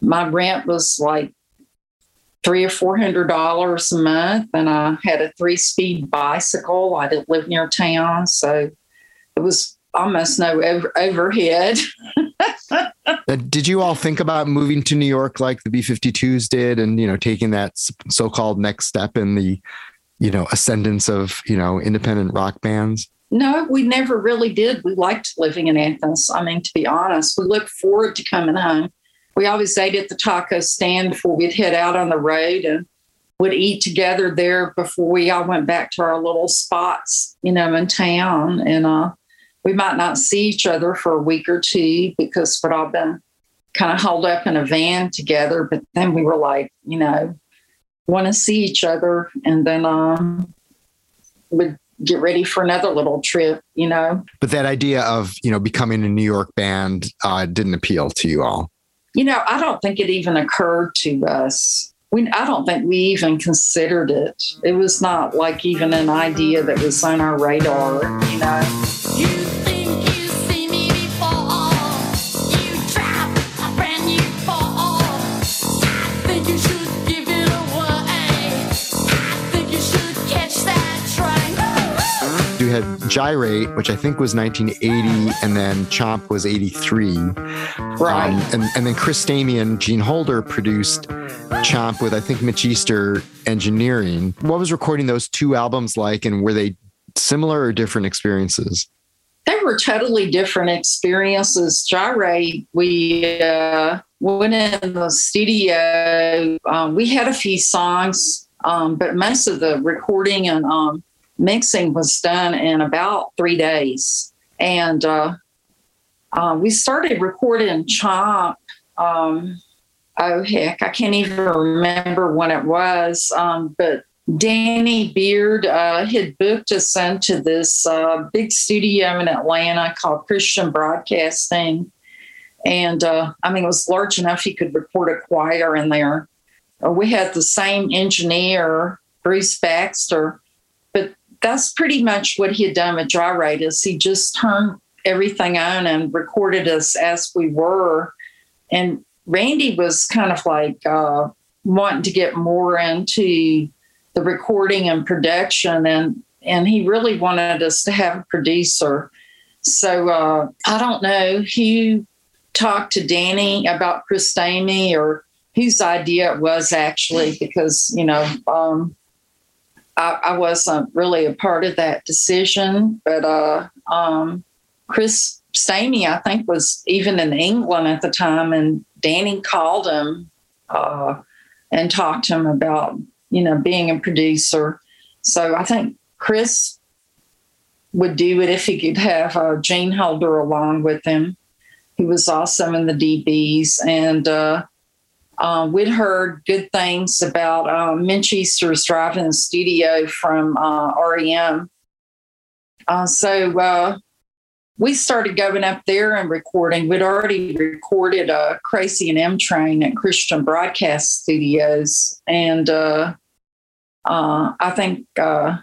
my rent was like three or four hundred dollars a month, and I had a three-speed bicycle. I didn't live near town, so it was almost no over- overhead. Uh, did you all think about moving to New York like the B52s did and, you know, taking that so-called next step in the, you know, ascendance of, you know, independent rock bands? No, we never really did. We liked living in Athens. I mean, to be honest, we looked forward to coming home. We always ate at the taco stand before we'd head out on the road and would eat together there before we all went back to our little spots, you know, in town. And uh, we might not see each other for a week or two because we'd all been kind of held up in a van together. But then we were like, you know, want to see each other, and then um, would get ready for another little trip, you know. But that idea of you know becoming a New York band uh, didn't appeal to you all. You know, I don't think it even occurred to us. We, I don't think we even considered it. It was not like even an idea that was on our radar, you know. Had Gyrate, which I think was 1980, and then Chomp was 83. Right. Um, and, and then Chris Stamey, Gene Holder produced Chomp with, I think, Mitch Easter engineering. What was recording those two albums like, and were they similar or different experiences? They were totally different experiences. Gyrate, we uh, went in the studio. Um, we had a few songs, um, but most of the recording and um, mixing was done in about three days. And uh, uh, we started recording Chomp. Um, oh, heck, I can't even remember when it was, um, but Danny Beard uh, had booked us into this uh, big studio in Atlanta called Christian Broadcasting. And uh, I mean, it was large enough he could record a choir in there. Uh, we had the same engineer, Bruce Baxter, that's pretty much what he had done with Gyrate is he just turned everything on and recorded us as we were. And Randy was kind of like uh, wanting to get more into the recording and production and and he really wanted us to have a producer so uh, i don't know who talked to danny about chris Stamey or whose idea it was actually because you know um, I, I, wasn't really a part of that decision but uh, um, chris Stamey, i think was even in england at the time and danny called him uh, and talked to him about you know, being a producer. So I think Chris would do it if he could have uh, Gene Holder along with him. He was awesome in the DBs, and uh, uh, we'd heard good things about uh, Mitch Easter's Drive-In studio from uh, REM. Uh, so uh, we started going up there and recording. We'd already recorded a Crazy and M Train at Christian Broadcast Studios, and uh, uh, I think uh,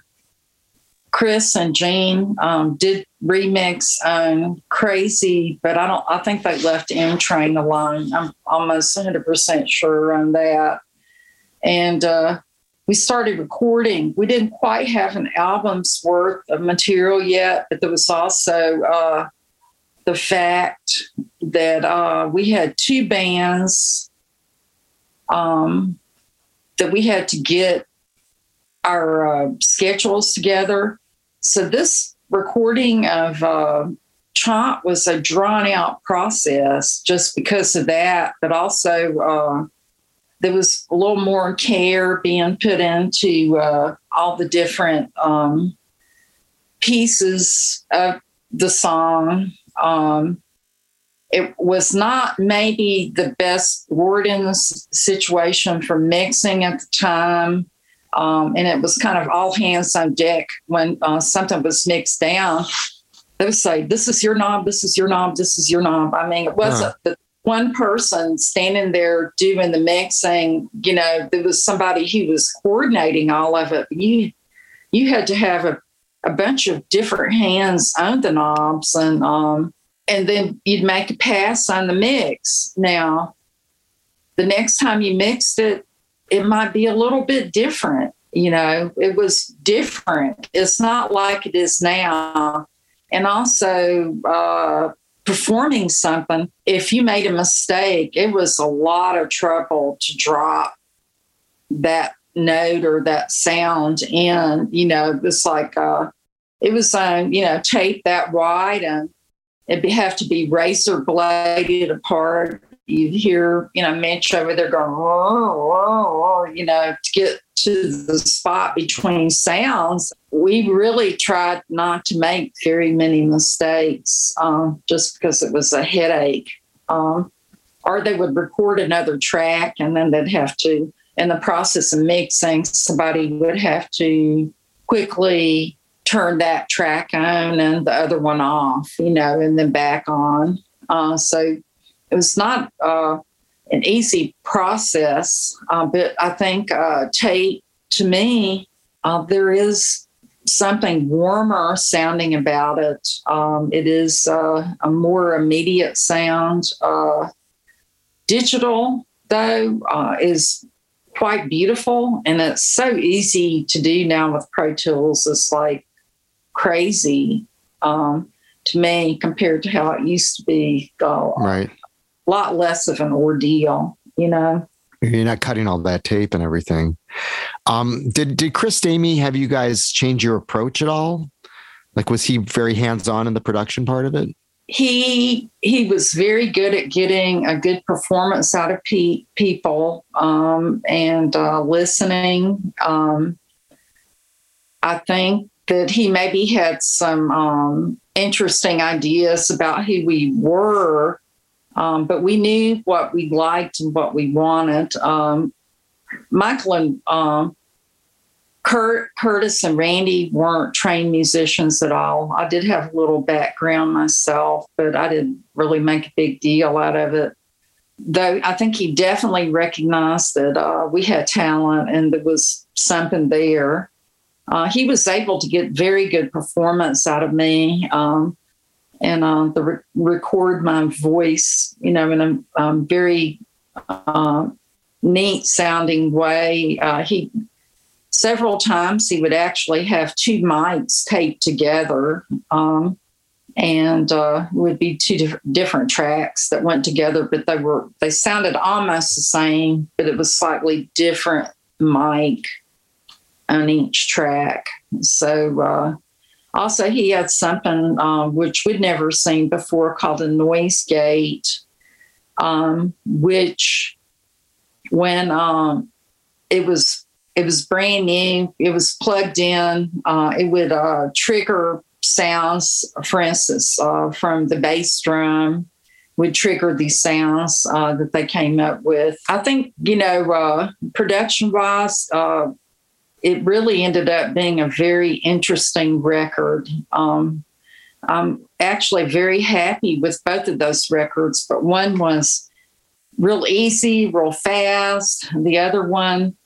Chris and Gene um, did remix on Crazy, but I don't. I think they left M Train alone. I'm almost 100 percent sure on that. And uh, we started recording. We didn't quite have an album's worth of material yet, but there was also uh, the fact that uh, we had two bands um, that we had to get our uh, schedules together. So this recording of uh, Chomp was a drawn out process just because of that, but also uh, there was a little more care being put into uh, all the different um, pieces of the song. Um, it was not maybe the best wording situation for mixing at the time. Um, and it was kind of all hands on deck when uh, something was mixed down. They would say, This is your knob, this is your knob, this is your knob. I mean, it wasn't huh. the one person standing there doing the mixing, you know, there was somebody who was coordinating all of it. You you had to have a, a bunch of different hands on the knobs and um and then you'd make a pass on the mix. Now, the next time you mixed it, it might be a little bit different. You know, it was different. It's not like it is now. And also, uh, performing something, if you made a mistake, it was a lot of trouble to drop that note or that sound in. You know, it's like, uh, it was on, you know, tape that wide and it'd have to be razor bladed apart you'd hear, you know, Mitch over there going, whoa, whoa, whoa, you know, to get to the spot between sounds. We really tried not to make very many mistakes um, just because it was a headache. Um, or they would record another track and then they'd have to, in the process of mixing, somebody would have to quickly turn that track on and the other one off, you know, and then back on. Uh, so it was not uh, an easy process, uh, but I think uh, Tate, to me, uh, there is something warmer sounding about it. Um, it is uh, a more immediate sound. Uh, digital, though, is quite beautiful, and it's so easy to do now with Pro Tools. It's like crazy um, to me compared to how it used to be. Uh, right. A lot less of an ordeal, you know. You're not cutting all that tape and everything. Um, did did Chris Stamey have you guys change your approach at all? Like, was he very hands on in the production part of it? He he was very good at getting a good performance out of pe- people um, and uh, listening. Um, I think that he maybe had some um, interesting ideas about who we were, um, but we knew what we liked and what we wanted. Um, Michael and um, Kurt, Curtis, and Randy weren't trained musicians at all. I did have a little background myself, but I didn't really make a big deal out of it. Though I think he definitely recognized that uh, we had talent and there was something there uh, he was able to get very good performance out of me um, and uh, the re- record my voice, you know, in a um, very uh, neat sounding way. Uh, he several times he would actually have two mics taped together. Um, and uh, would be two diff- different tracks that went together, but they were they sounded almost the same, but it was slightly different mic on each track. So, uh, also, he had something uh, which we'd never seen before called a noise gate, um, which when um, it was it was brand new, it was plugged in, uh, it would uh, trigger sounds. For instance, uh, from the bass drum, would trigger these sounds uh, that they came up with. I think you know, production wise it really ended up being a very interesting record. Um, I'm actually very happy with both of those records, but one was real easy, real fast. The other one,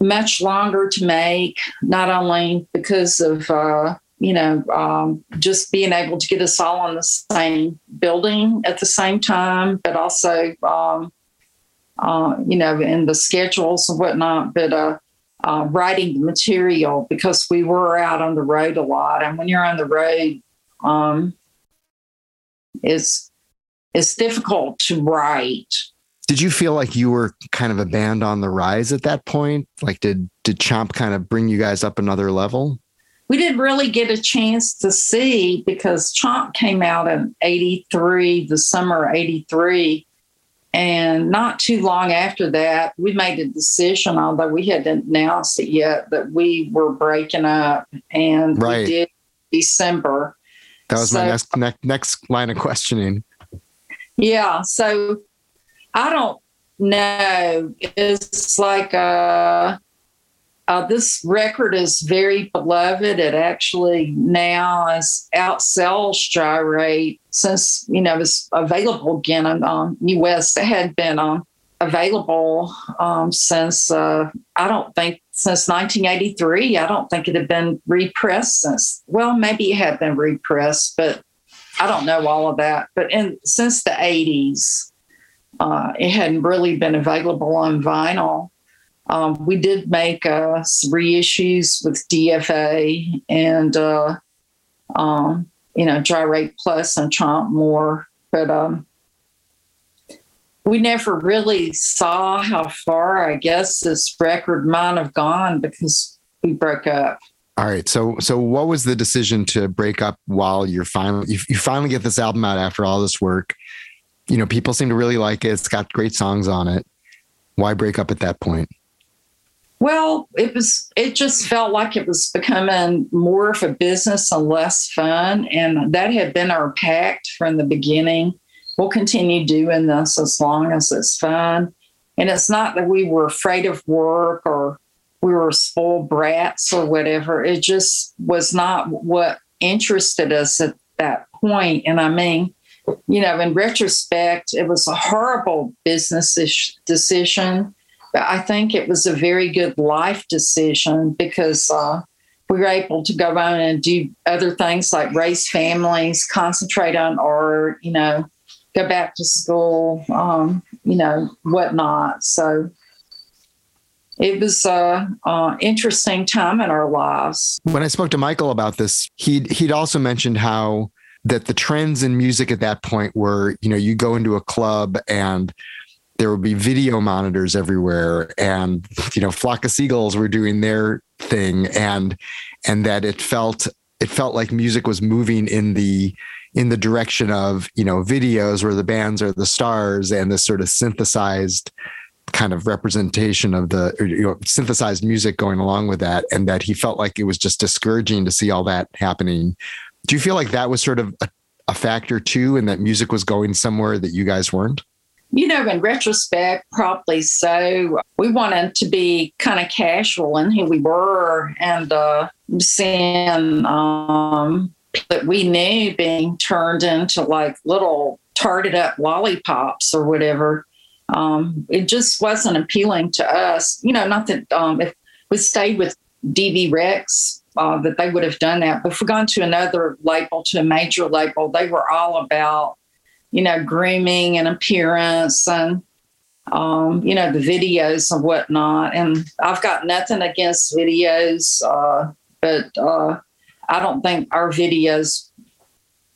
much longer to make, not only because of, uh, you know, um, just being able to get us all on the same building at the same time, but also, um, uh, you know, in the schedules and whatnot. But uh, uh, writing the material because we were out on the road a lot. And when you're on the road, um, it's it's difficult to write. Did you feel like you were kind of a band on the rise at that point? Like, did did Chomp kind of bring you guys up another level? We didn't really get a chance to see because Chomp came out in '83, the summer '83, and not too long after that, we made a decision, although we hadn't announced it yet, that we were breaking up. And right. we did December. That was so, my next, next next line of questioning. Yeah. So I don't know. It's like uh uh, this record is very beloved. It actually now is outsells Gyrate since you know it's available again on um, US. It had been um, available um, since uh, I don't think since 1983. I don't think it had been repressed since. Well, maybe it had been repressed, but I don't know all of that. But in since the 80s, uh, it hadn't really been available on vinyl. Um, we did make uh, reissues with DFA and, uh, um, you know, Gyrate Plus and Chomp More, but um, we never really saw how far, I guess, this record might have gone because we broke up. All right. So, so what was the decision to break up while you're finally you, you finally get this album out after all this work? You know, people seem to really like it. It's got great songs on it. Why break up at that point? Well, it was it just felt like it was becoming more of a business and less fun. And that had been our pact from the beginning. We'll continue doing this as long as it's fun. And it's not that we were afraid of work or we were spoiled brats or whatever. It just was not what interested us at that point. And I mean, you know, in retrospect, it was a horrible business decision I think it was a very good life decision because uh, we were able to go on and do other things like raise families, concentrate on art, you know, go back to school, um, you know, whatnot. So it was a, a, interesting time in our lives. When I spoke to Michael about this, he'd he'd also mentioned how that the trends in music at that point were, you know, you go into a club and there would be video monitors everywhere and you know flock of seagulls were doing their thing. And and that it felt it felt like music was moving in the in the direction of you know videos where the bands are the stars and this sort of synthesized kind of representation of the you know, synthesized music going along with that. And that he felt like it was just discouraging to see all that happening. Do you feel like that was sort of a, a factor too and that music was going somewhere that you guys weren't you know, in retrospect, probably so. We wanted to be kind of casual in who we were and uh, seeing um, that we knew being turned into like little tarted up lollipops or whatever. Um, it just wasn't appealing to us. You know, not that um, if we stayed with DB Recs, uh, that they would have done that. But if we gone to another label, to a major label, they were all about you know, grooming and appearance and, um, you know, the videos and whatnot. And I've got nothing against videos, uh, but uh, I don't think our videos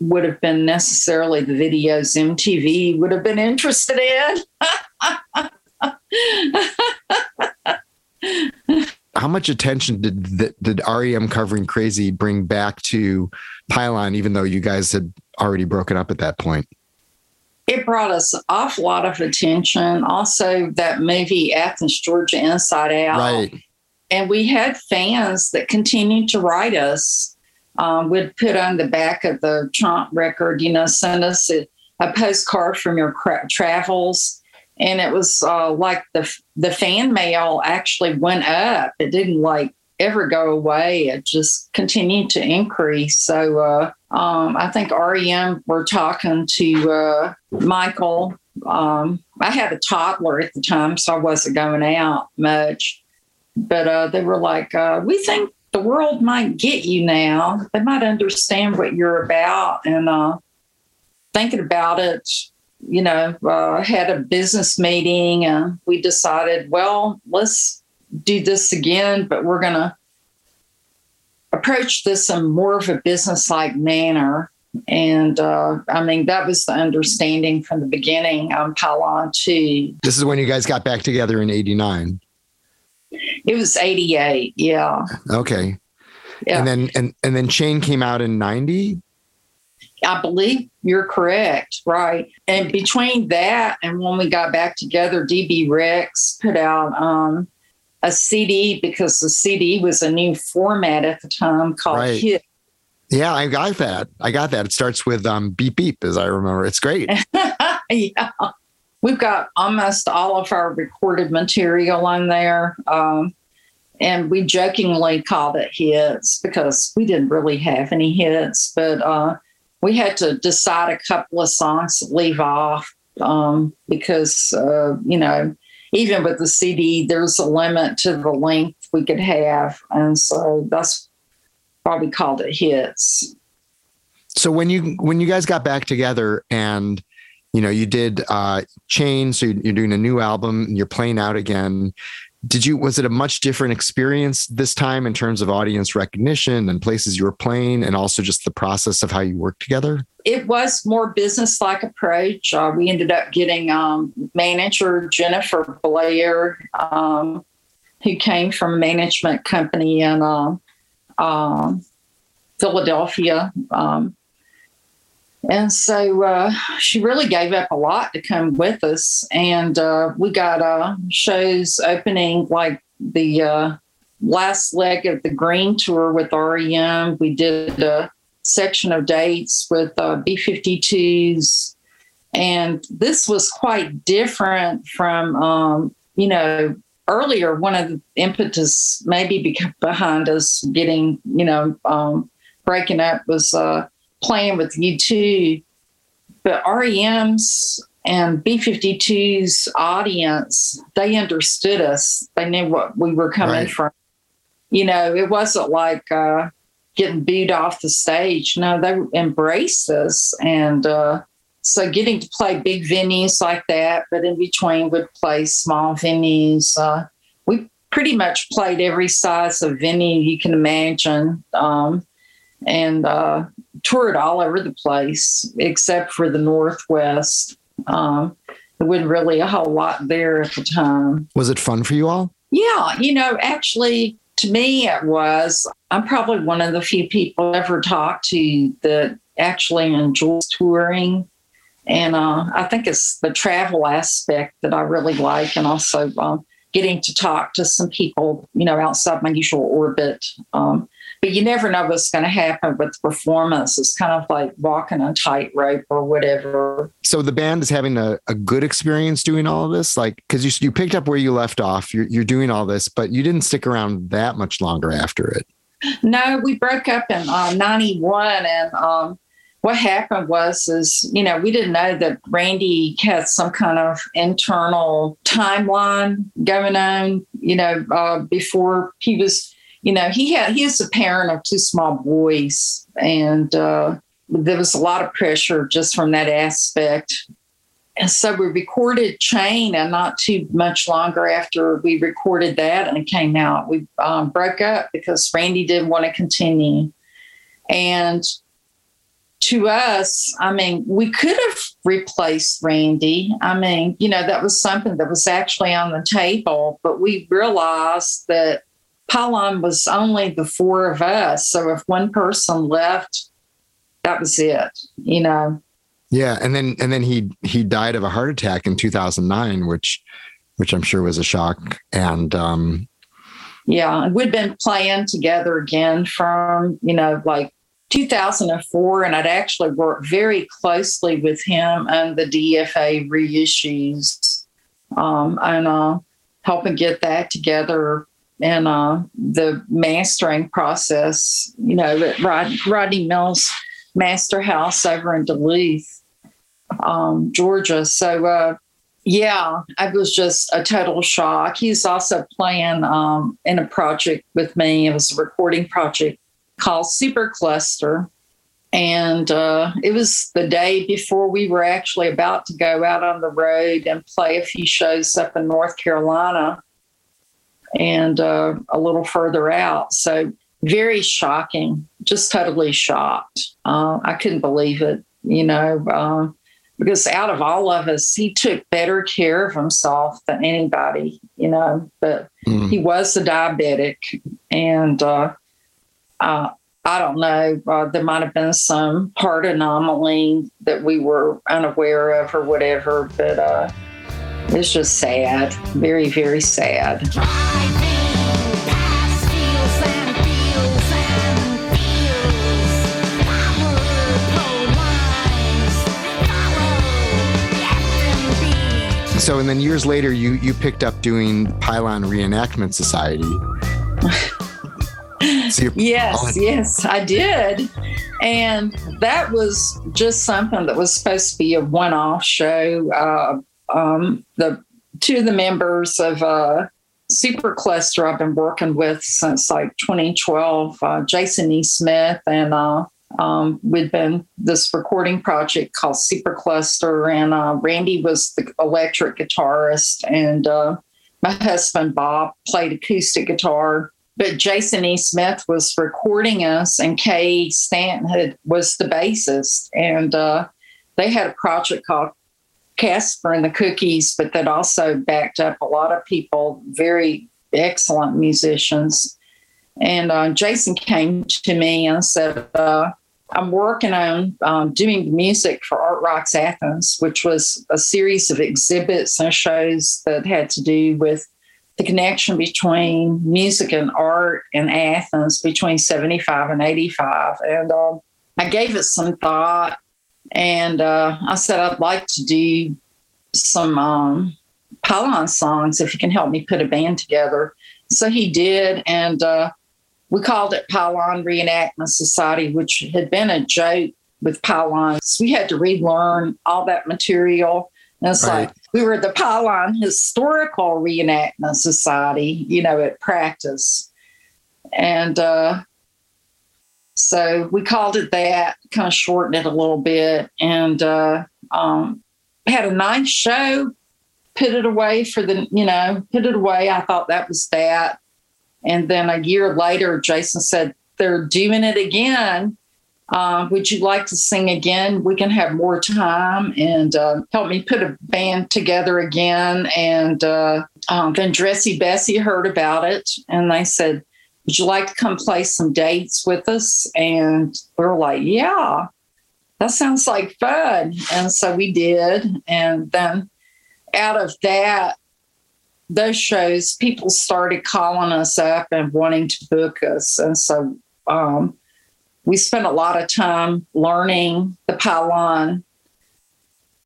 would have been necessarily the videos MTV would have been interested in. How much attention did did REM covering Crazy bring back to Pylon, even though you guys had already broken up at that point? It brought us an awful lot of attention. Also, that movie Athens, Georgia, Inside Out. Right. And we had fans that continued to write us. Um, would put on the back of the Trump record, you know, send us a, a postcard from your cra- travels. And it was uh, like the the fan mail actually went up. It didn't like ever go away. It just continued to increase. So uh, um, I think REM were talking to uh, Michael. Um, I had a toddler at the time, so I wasn't going out much. But uh, they were like, uh, we think the world might get you now. They might understand what you're about. And uh, thinking about it, you know, uh, had a business meeting and we decided, well, let's do this again, but we're going approach this in more of a business like manner. And uh, I mean, that was the understanding from the beginning on Pylon 2. This is when you guys got back together in 89. It was 88, yeah. Okay. Yeah. And then and and then Chain came out in 90? I believe you're correct, right? And between that and when we got back together, DB Recs put out um, a CD because the CD was a new format at the time called right. Hit. Yeah, I got that. I got that. It starts with um, beep beep, as I remember. It's great. yeah, we've got almost all of our recorded material on there, um, and we jokingly called it hits because we didn't really have any hits, but uh, we had to decide a couple of songs to leave off um, because uh, you know even with the CD, there's a limit to the length we could have. And so that's why we called it hits. So when you when you guys got back together and you know you did uh chain so you're doing a new album and you're playing out again did you was it a much different experience this time in terms of audience recognition and places you were playing and also just the process of how you work together it was more business like approach uh, we ended up getting um, manager jennifer blair um, who came from a management company in uh, philadelphia um, and so uh, she really gave up a lot to come with us. And uh, we got uh, shows opening like the last leg of the Green Tour with REM. We did a section of dates with uh, B 52s. And this was quite different from, um, you know, earlier. One of the impetus maybe behind us getting, you know, um, breaking up was uh, playing with U2, but REM's and B52's audience, they understood us. They knew what we were coming right. from. You know, it wasn't like uh, getting booed off the stage. No, they embraced us. And uh, so getting to play big venues like that, but in between would play small venues. Uh, we pretty much played every size of venue you can imagine um, and uh, toured all over the place except for the Northwest. Um, there wasn't really a whole lot there at the time. Was it fun for you all? Yeah, you know, actually, to me, it was. I'm probably one of the few people I ever talked to that actually enjoys touring. And uh, I think it's the travel aspect that I really like, and also um, getting to talk to some people, you know, outside my usual orbit. Um, but you never know what's going to happen with performance. It's kind of like walking on tightrope or whatever. So the band is having a, a good experience doing all of this, like because you you picked up where you left off. You're you're doing all this, but you didn't stick around that much longer after it. No, we broke up in uh, '91, and um, what happened was is you know we didn't know that randy had some kind of internal timeline going on you know uh, before he was you know he had he is a parent of two small boys and uh, there was a lot of pressure just from that aspect. And so we recorded chain and not too much longer after we recorded that and it came out. We um, broke up because randy didn't want to continue. And to us, I mean, we could have replaced Randy. I mean, you know, that was something that was actually on the table, but we realized that Pylon was only the four of us. So if one person left, that was it, you know. Yeah, and then and then he he died of a heart attack in 2009, which which I'm sure was a shock. And um yeah, we'd been playing together again from, you know, like 2004, and I'd actually worked very closely with him on the DFA reissues um, and uh, helping get that together and uh, the mastering process, you know, at Rod- Rodney Mills Master House over in Duluth, um, Georgia. So, uh, yeah, it was just a total shock. He's also playing um, in a project with me. It was a recording project called Supercluster. And uh, it was the day before we were actually about to go out on the road and play a few shows up in North Carolina and uh, a little further out. So, very shocking, just totally shocked. Uh, I couldn't believe it, you know, uh, because out of all of us, he took better care of himself than anybody, you know, but mm. he was a diabetic. And uh, uh, I don't know, uh, there might have been some heart anomaly that we were unaware of or whatever, but uh, it's just sad, very, very sad. So, and then years later, you you picked up doing Pylon Reenactment Society. yes, yes, I did. And that was just something that was supposed to be a one off show. Uh, um, the two of the members of uh, Supercluster I've been working with since like 2012, uh, Jason E. Smith, and uh, um, we'd been this recording project called Supercluster, and uh, Randy was the electric guitarist, and uh, my husband Bob played acoustic guitar but Jason E. Smith was recording us, and Kay Stanton was the bassist. And uh, they had a project called Casper and the Cookies, but that also backed up a lot of people, very excellent musicians. And uh, Jason came to me and said, uh, I'm working on um, doing music for Art Rocks Athens, which was a series of exhibits and shows that had to do with the connection between music and art in Athens between 75 and 85. And um, I gave it some thought and uh, I said, I'd like to do some um, Pylon songs if you can help me put a band together. So he did. And uh, we called it Pylon Reenactment Society, which had been a joke with pylons. We had to relearn all that material and it's right. like we were the Pylon Historical Reenactment Society, you know, at practice. And uh, so we called it that, kind of shortened it a little bit, and uh, um, had a nice show. put it away for the, you know, put it away. I thought that was that. And then a year later, Jason said, they're doing it again. Uh, would you like to sing again? We can have more time and uh, help me put a band together again. And uh, um, then Dressy Bessy heard about it and they said, Would you like to come play some dates with us? And we are like, Yeah, that sounds like fun. And so we did. And then out of that, those shows, people started calling us up and wanting to book us. And so um, we spent a lot of time learning the Pylon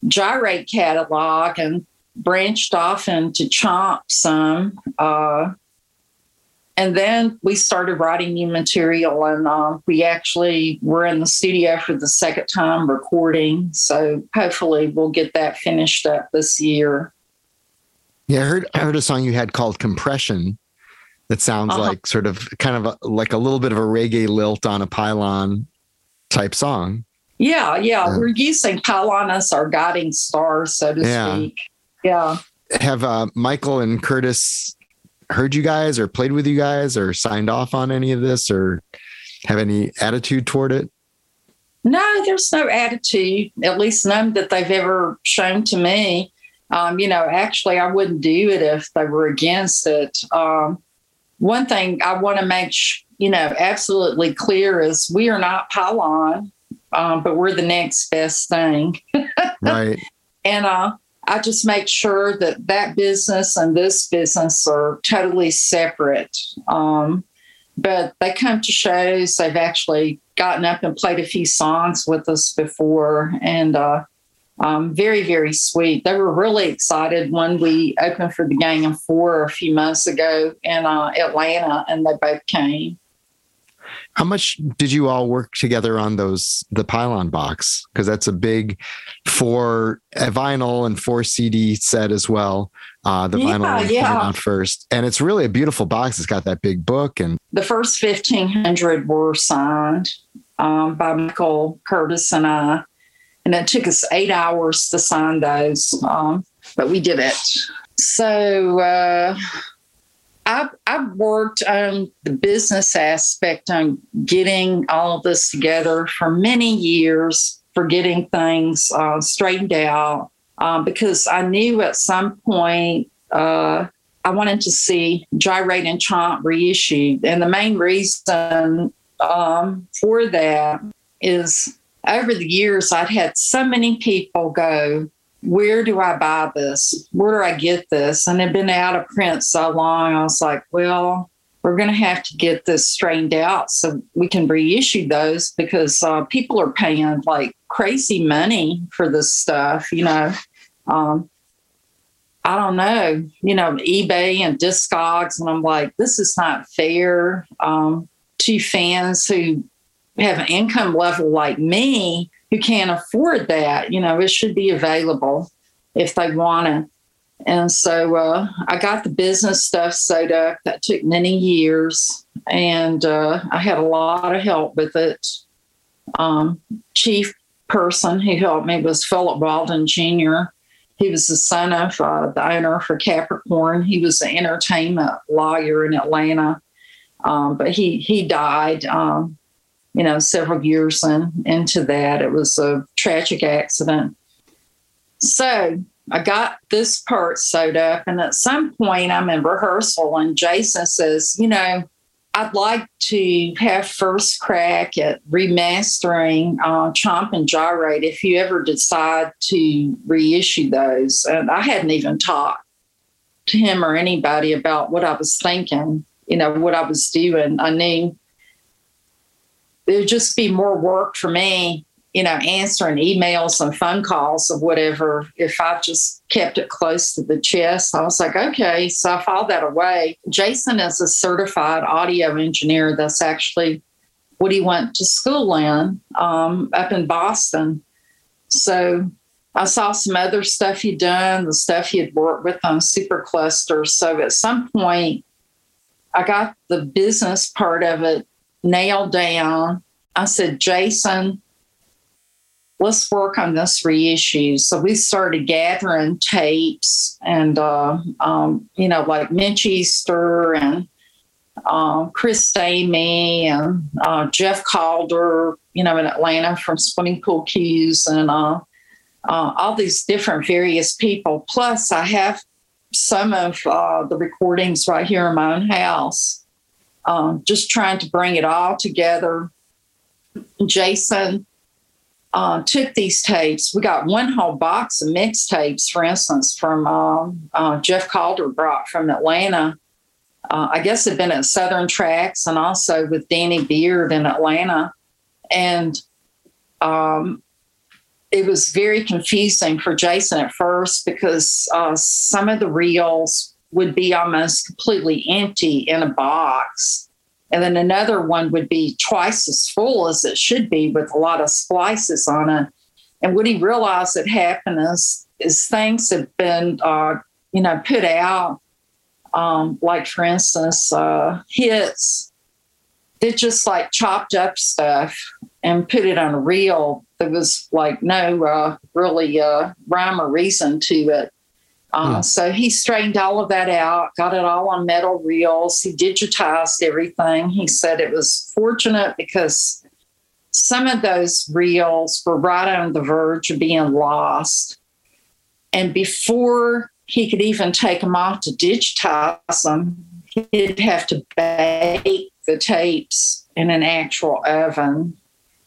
gyrate catalog and branched off into Chomp some. Uh, and then we started writing new material, and uh, we actually were in the studio for the second time recording. So hopefully, we'll get that finished up this year. Yeah, I heard I heard a song you had called Compression that sounds uh-huh. like sort of kind of a, like a little bit of a reggae lilt on a pylon type song. Yeah, yeah, yeah. we're using pylon as our guiding star, so to yeah. speak. Yeah. Have uh, Michael and Curtis heard you guys or played with you guys or signed off on any of this or have any attitude toward it? No, there's no attitude, at least none that they've ever shown to me. Um, you know, actually, I wouldn't do it if they were against it. Um, one thing I want to make, sh- you know, absolutely clear is we are not Pylon, um, but we're the next best thing. right. And uh, I just make sure that that business and this business are totally separate. Um, but they come to shows. They've actually gotten up and played a few songs with us before, and uh, um, very, very sweet. They were really excited when we opened for the Gang of Four a few months ago in uh, Atlanta, and they both came. How much did you all work together on those the pylon box? Because that's a big four a vinyl and four CD set as well. Uh, the yeah, vinyl yeah. out first, and it's really a beautiful box. It's got that big book, and the first fifteen hundred were signed um, by Michael Curtis and I and it took us eight hours to sign those, um, but we did it. So uh, I've, I've worked on the business aspect on getting all of this together for many years, for getting things uh, straightened out, um, because I knew at some point uh, I wanted to see Gyrate and Chomp reissued. And the main reason um, for that is over the years, I'd had so many people go, Where do I buy this? Where do I get this? And it'd been out of print so long. I was like, Well, we're going to have to get this straightened out so we can reissue those because uh, people are paying like crazy money for this stuff, you know. Um, I don't know, you know, eBay and Discogs. And I'm like, this is not fair um, to fans who have an income level like me who can't afford that. You know, it should be available if they want it. And so uh, I got the business stuff sewed up. That took many years, and uh, I had a lot of help with it. Um, chief person who helped me was Philip Walden Jr. He was the son of uh, the owner for Capricorn. He was an entertainment lawyer in Atlanta, um, but he he died um, you know, several years in, into that. It was a tragic accident. So I got this part sewed up, and at some point I'm in rehearsal, and Jason says, You know, I'd like to have first crack at remastering uh, Chomp and Gyrate if you ever decide to reissue those. And I hadn't even talked to him or anybody about what I was thinking, you know, what I was doing. I knew it would just be more work for me, you know, answering emails and phone calls or whatever. If I just kept it close to the chest, I was like, okay. So I filed that away. Jason is a certified audio engineer. That's actually what he went to school in um, up in Boston. So I saw some other stuff he'd done, the stuff he had worked with on superclusters. So at some point, I got the business part of it nailed down. I said, Jason, let's work on this reissue. So we started gathering tapes and, uh, um, you know, like Mitch Easter and uh, Chris Stamey and uh, Jeff Calder, you know, in Atlanta from Swimming Pool Q's and uh, uh, all these different various people. Plus, I have some of uh, the recordings right here in my own house, um, just trying to bring it all together. Jason uh, took these tapes. We got one whole box of mixtapes, for instance, from um, uh, Jeff Calder brought from Atlanta. Uh, I guess had been at Southern Tracks and also with Danny Beard in Atlanta. And um, it was very confusing for Jason at first because uh, some of the reels would be almost completely empty in a box. And then another one would be twice as full as it should be with a lot of splices on it. And what he realized that happened is, is things have been, uh, you know, put out, um, like for instance, uh, hits they just like chopped up stuff and put it on a reel. There was like no uh, really uh, rhyme or reason to it. Uh, hmm. So he straightened all of that out, got it all on metal reels. He digitized everything. He said it was fortunate because some of those reels were right on the verge of being lost. And before he could even take them off to digitize them, he'd have to bake the tapes in an actual oven,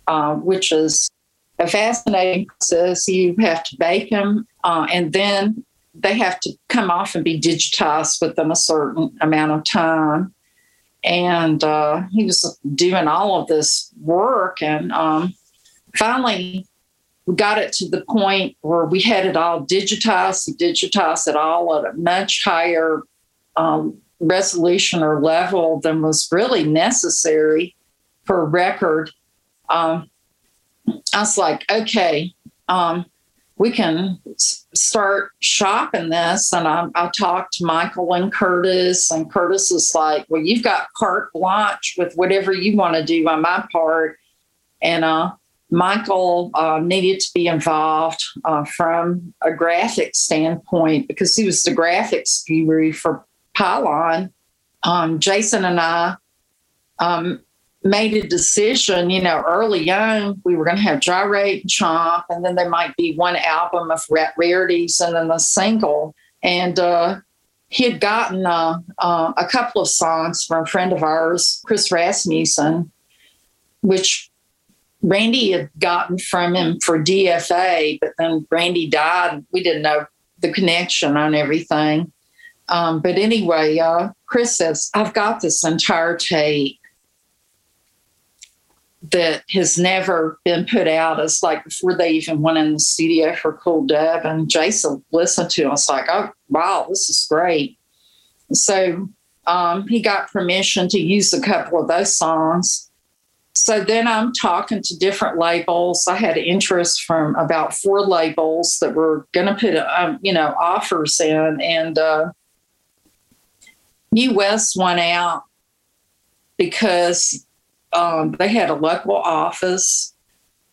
uh, which is a fascinating process. You have to bake them, uh, and then they have to come off and be digitized within a certain amount of time. And uh, he was doing all of this work, and um, finally, we got it to the point where we had it all digitized. We digitized it all at a much higher um, resolution or level than was really necessary for record. Um, I was like, okay, um, we can start shopping this. And I, I talked to Michael and Curtis, and Curtis is like, well, you've got carte blanche with whatever you want to do on my part. And uh, Michael uh, needed to be involved uh, from a graphic standpoint because he was the graphics guru for pylon, um, Jason and I um, made a decision, you know, early on, we were going to have Gyrate and Chomp, and then there might be one album of rarities and then a single. And uh, he had gotten uh, uh, a couple of songs from a friend of ours, Chris Rasmussen, which Randy had gotten from him for DFA, but then Randy died. We didn't know the connection on everything. Um, but anyway, uh, Chris says, I've got this entire tape that has never been put out. It's like before they even went in the studio for Cool Dub. And Jason listened to it. I was like, oh, wow, this is great. So um, he got permission to use a couple of those songs. So then I'm talking to different labels. I had interest from about four labels that were going to put, um, you know, offers in. And uh, New West went out because um, they had a local office.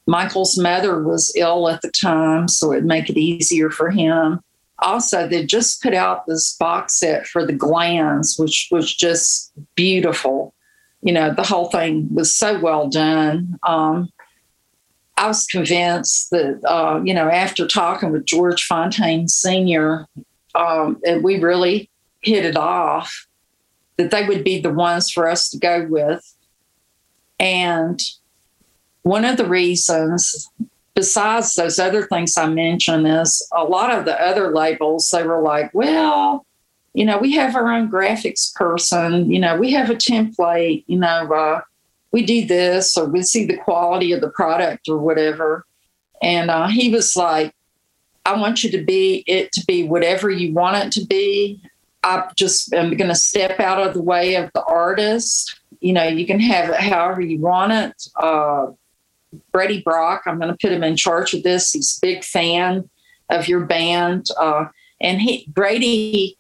Michael's mother was ill at the time, so it'd make it easier for him. Also, they just put out this box set for the Glands, which was just beautiful. You know, the whole thing was so well done. Um, I was convinced that, uh, you know, after talking with George Fontaine Sr., um, and we really hit it off, that they would be the ones for us to go with. And one of the reasons, besides those other things I mentioned, is a lot of the other labels, they were like, well, you know, we have our own graphics person, you know, we have a template, you know, uh, we do this or we see the quality of the product or whatever. And uh, he was like, I want you to be it to be whatever you want it to be. I just am going to step out of the way of the artist. You know, you can have it however you want it. Uh, Brady Brock, I'm going to put him in charge of this. He's a big fan of your band. Uh, and he, Brady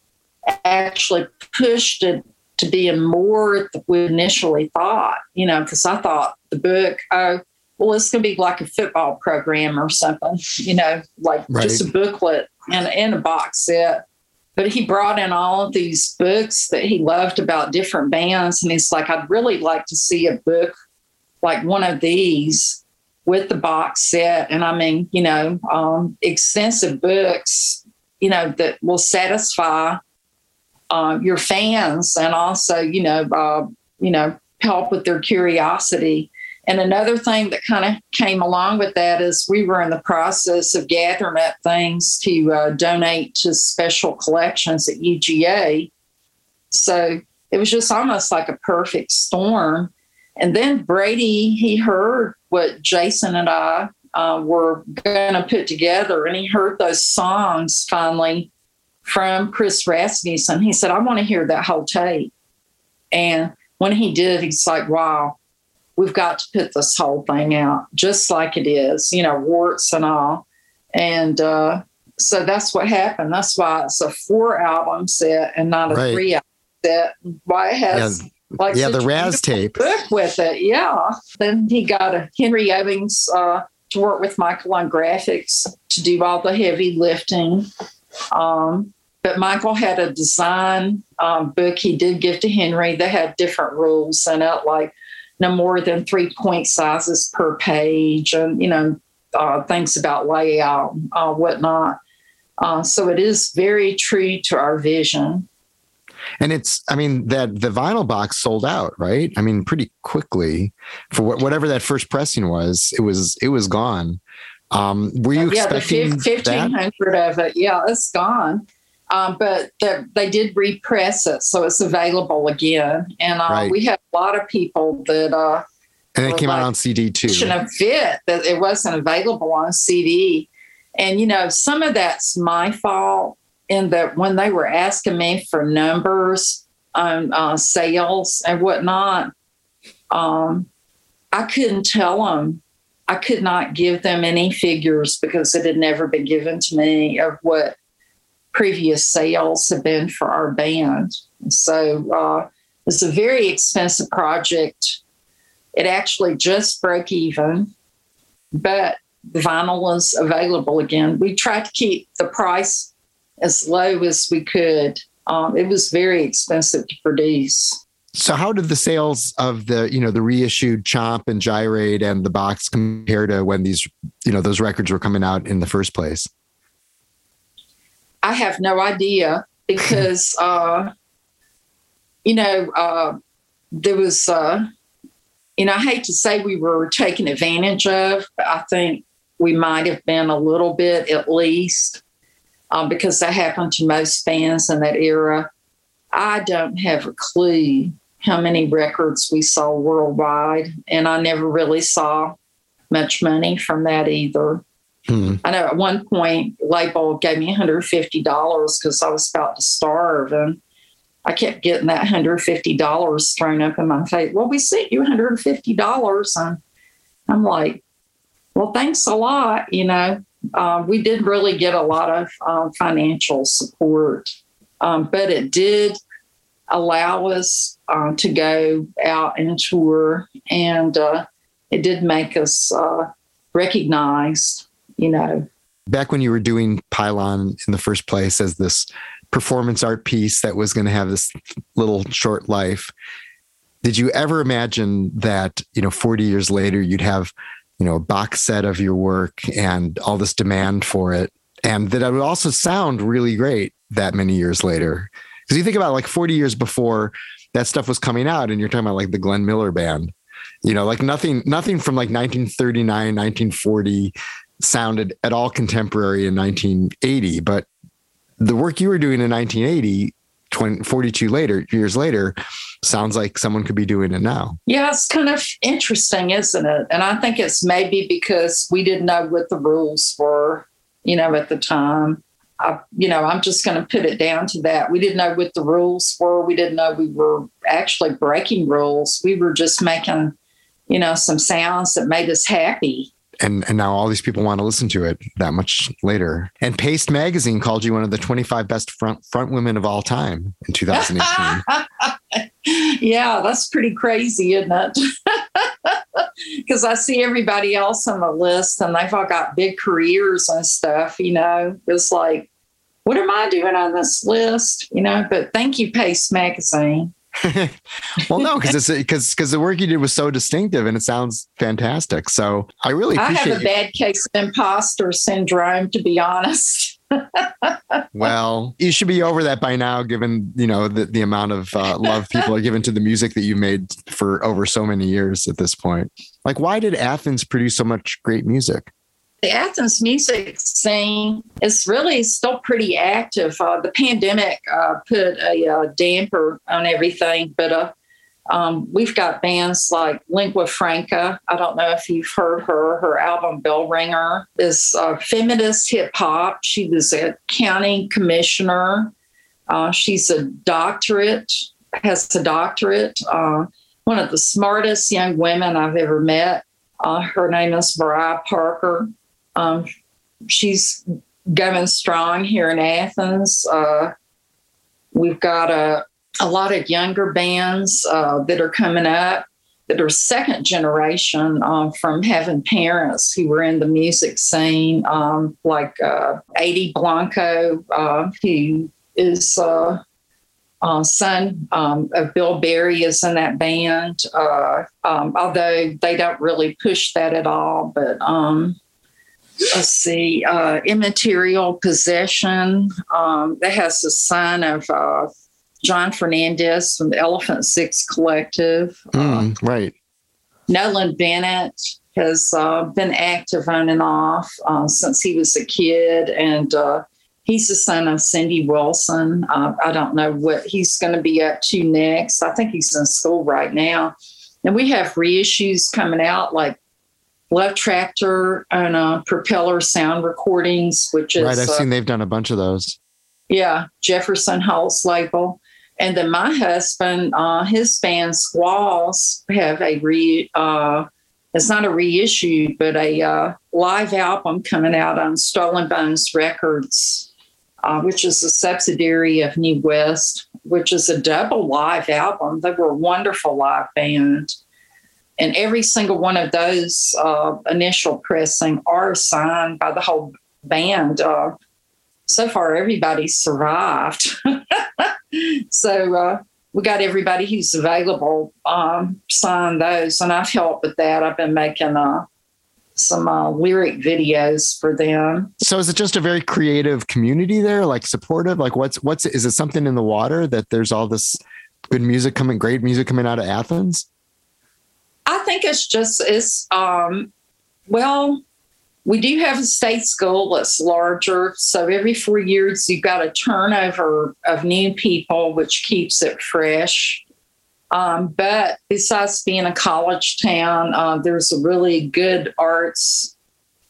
actually pushed it to be more than we initially thought, you know, because I thought the book, oh, well, it's going to be like a football program or something, you know, like right. just a booklet and, and a box set. But he brought in all of these books that he loved about different bands. And he's like, I'd really like to see a book like one of these with the box set. And I mean, you know, um, extensive books, you know, that will satisfy uh, your fans and also, you know, uh, you know, help with their curiosity. And another thing that kind of came along with that is we were in the process of gathering up things to uh, donate to special collections at UGA. So it was just almost like a perfect storm. And then Brady, he heard what Jason and I uh, were going to put together, and he heard those songs finally from Chris Rasmussen. He said, I want to hear that whole tape. And when he did, he's like, wow, we've got to put this whole thing out just like it is, you know, warts and all. And uh, so that's what happened. That's why it's a four album set and not a right. three album set. Why it has yeah. like yeah, the Raz tape book with it. Yeah. Then he got a Henry Owings uh, to work with Michael on graphics to do all the heavy lifting. Um, but Michael had a design um, book he did give to Henry that had different rules in it, like no more than three point sizes per page, and you know uh, things about layout, uh, whatnot. Uh, so it is very true to our vision. And it's, I mean, that the vinyl box sold out, right? I mean, pretty quickly for whatever that first pressing was. It was, it was gone. Um, were you yeah, expecting the fifteen hundred of it? Yeah, it's gone. Um, but the, they did repress it, so it's available again. And uh, right. we had a lot of people that. Uh, and it came like, out on CD too. Of fit that it wasn't available on CD, and you know some of that's my fault in that when they were asking me for numbers on uh, sales and whatnot, um, I couldn't tell them. I could not give them any figures because it had never been given to me of what previous sales have been for our band. So uh, it's a very expensive project. It actually just broke even, but the vinyl is available again. We tried to keep the price as low as we could. Um, it was very expensive to produce. So how did the sales of the, you know, the reissued Chomp and Gyrate and the box compare to when these, you know, those records were coming out in the first place? I have no idea because, uh, you know, uh, there was, uh, you know, I hate to say we were taken advantage of, but I think we might have been a little bit at least um, because that happened to most fans in that era. I don't have a clue how many records we sold worldwide, and I never really saw much money from that either. Hmm. I know at one point, label gave me $150 because I was about to starve. And I kept getting that $150 thrown up in my face. Well, we sent you $150. And I'm like, well, thanks a lot. You know, uh, we did really get a lot of uh, financial support, um, but it did allow us uh, to go out and tour. And uh, it did make us uh, recognized you know. Back when you were doing Pylon in the first place as this performance art piece that was going to have this little short life, did you ever imagine that, you know, 40 years later, you'd have, you know, a box set of your work and all this demand for it? And that it would also sound really great that many years later. Because you think about like 40 years before that stuff was coming out, and you're talking about like the Glenn Miller band, you know, like nothing, nothing from like 1939, 1940 sounded at all contemporary in 1980, but the work you were doing in 1980, 20, 42 later years later, sounds like someone could be doing it now. Yeah, it's kind of interesting, isn't it? And I think it's maybe because we didn't know what the rules were, you know, at the time. I, you know, I'm just going to put it down to that. We didn't know what the rules were. We didn't know we were actually breaking rules. We were just making, you know, some sounds that made us happy and and now all these people want to listen to it that much later. And Paste Magazine called you one of the 25 best front front women of all time in 2018. yeah, that's pretty crazy, isn't it? because I see everybody else on the list and they've all got big careers and stuff, you know. It's like, what am I doing on this list? You know, but thank you, Paste Magazine. well, no, because it's because because the work you did was so distinctive and it sounds fantastic. So I really I have a you. bad case of imposter syndrome, to be honest. well, you should be over that by now, given you know the, the amount of uh, love people are given to the music that you made for over so many years at this point. Like, why did Athens produce so much great music? The Athens music scene is really still pretty active. Uh, the pandemic uh, put a uh, damper on everything, but uh, um, we've got bands like Lingua Franca. I don't know if you've heard her. Her album Bell Ringer is uh, feminist hip hop. She was a county commissioner. She's a doctorate, has a doctorate. One of the smartest young women I've ever met. Uh, her name is Mariah Parker. Um, she's going strong here in Athens. Uh, we've got a a lot of younger bands uh, that are coming up that are second generation um, from having parents who were in the music scene, um, like uh, Adi Blanco, uh, who is uh, uh son um, of Bill Berry, is in that band. Uh, um, although they don't really push that at all, but um, let's see, uh, Immaterial Possession. Um, that has the son of John Fernandes from the Elephant Six Collective. Mm, uh, right. Nolan Bennett has uh, been active on and off uh, since he was a kid, and uh, he's the son of Cindy Wilson. Uh, I don't know what he's going to be up to next. I think he's in school right now. And we have reissues coming out like Love Tractor and uh, Propeller Sound Recordings, which is. Right, I've seen they've done a bunch of those. Yeah, Jefferson Holt's label. And then my husband, uh, his band Squalls have a re, uh, it's not a reissue, but a uh, live album coming out on Stolen Bones Records, uh, which is a subsidiary of New West, which is a double live album. They were a wonderful live band. And every single one of those uh, initial pressing are signed by the whole band. Uh, so far, everybody's survived. so uh, we got everybody who's available um, those, and I've helped with that. I've been making uh, some uh, lyric videos for them. So is it just a very creative community there, like supportive? Like what's what's is it something in the water that there's all this good music coming, great music coming out of Athens? I think it's just it's um well we do have a state school that's larger. So every four years, you've got a turnover of new people, which keeps it fresh. Um, but besides being a college town, uh, there's a really good arts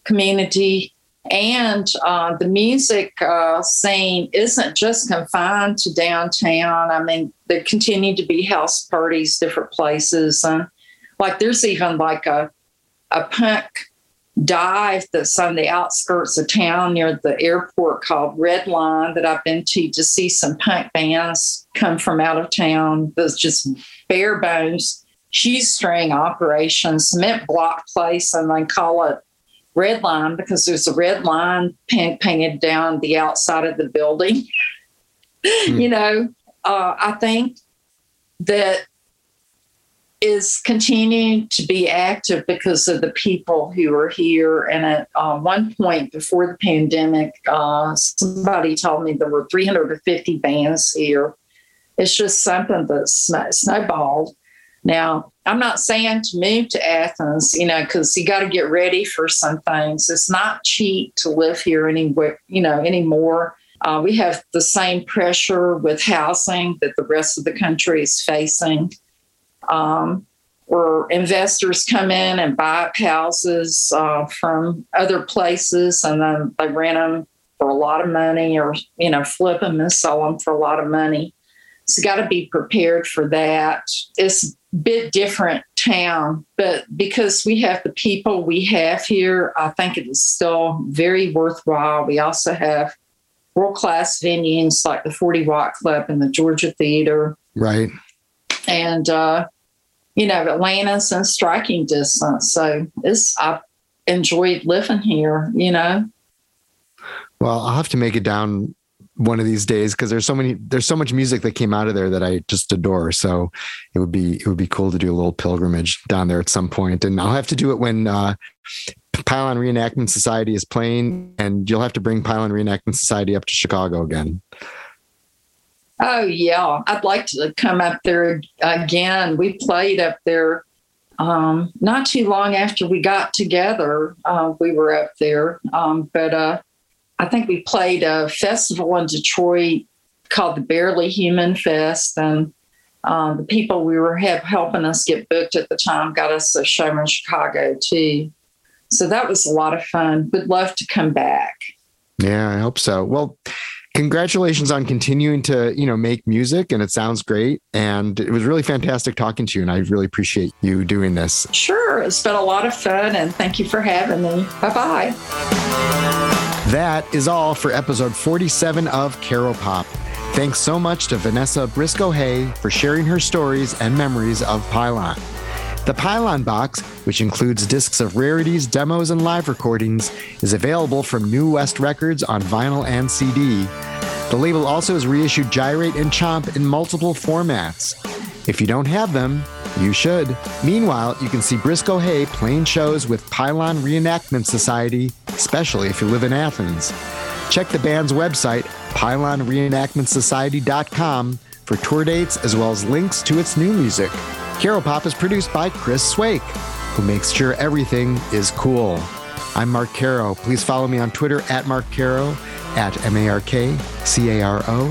community. And uh, the music uh, scene isn't just confined to downtown. I mean, there continue to be house parties, different places. And like there's even like a, a punk dive that's on the outskirts of town near the airport called Red Line that I've been to to see some punk bands come from out of town. There's just bare bones shoestring operations, cement block place, and they call it Red Line because there's a red line paint, painted down the outside of the building. Hmm. You know, uh, I think that is continuing to be active because of the people who are here. And at uh, one point before the pandemic, uh, somebody told me there were 350 bands here. It's just something that snow- snowballed. Now, I'm not saying to move to Athens, you know, because you got to get ready for some things. It's not cheap to live here anywhere, you know, anymore. Uh, we have the same pressure with housing that the rest of the country is facing um, where investors come in and buy houses uh, from other places and then they rent them for a lot of money or you know flip them and sell them for a lot of money. So got to be prepared for that. It's a bit different town but because we have the people we have here i think it is still very worthwhile. We also have world class venues like the 40 Watt Club and the Georgia Theater. Right. And uh, you know, Atlanta's in striking distance. So it's, I enjoyed living here, you know. Well, I'll have to make it down one of these days because there's so many there's so much music that came out of there that I just adore. So it would be it would be cool to do a little pilgrimage down there at some point, and I'll have to do it when uh, Pylon Reenactment Society is playing, and you'll have to bring Pylon Reenactment Society up to Chicago again. Oh yeah, I'd like to come up there again. We played up there um, not too long after we got together. Uh, we were up there, um, but uh, I think we played a festival in Detroit called the Barely Human Fest, and um, the people we were have, helping us get booked at the time got us a show in Chicago too. So that was a lot of fun. Would love to come back. Yeah, I hope so. Well, congratulations on continuing to you know make music and it sounds great. And it was really fantastic talking to you and i really appreciate you doing this. Sure. It's been a lot of fun and thank you for having me. Bye bye that is all for episode 47 of Caropop. Thanks so much to vanessa briscoe hay for sharing her stories and memories of pylon the Pylon box, which includes discs of rarities, demos, and live recordings, is available from New West Records on vinyl and CD. The label also has reissued Gyrate and Chomp in multiple formats. If you don't have them, you should. Meanwhile, you can see Briscoe Hay playing shows with Pylon Reenactment Society, especially if you live in Athens. Check the band's website, pylonreenactmentsociety.com, for tour dates as well as links to its new music. Caropop is produced by Chris Swake, who makes sure everything is cool. I'm Mark Caro. Please follow me on Twitter at Mark Caro, at M A R K C A R O,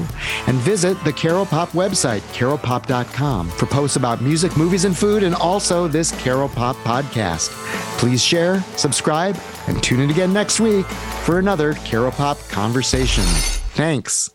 and visit the Caropop website, caropop.com, for posts about music, movies, and food, and also this Caropop podcast. Please share, subscribe, and tune in again next week for another Caropop conversation. Thanks.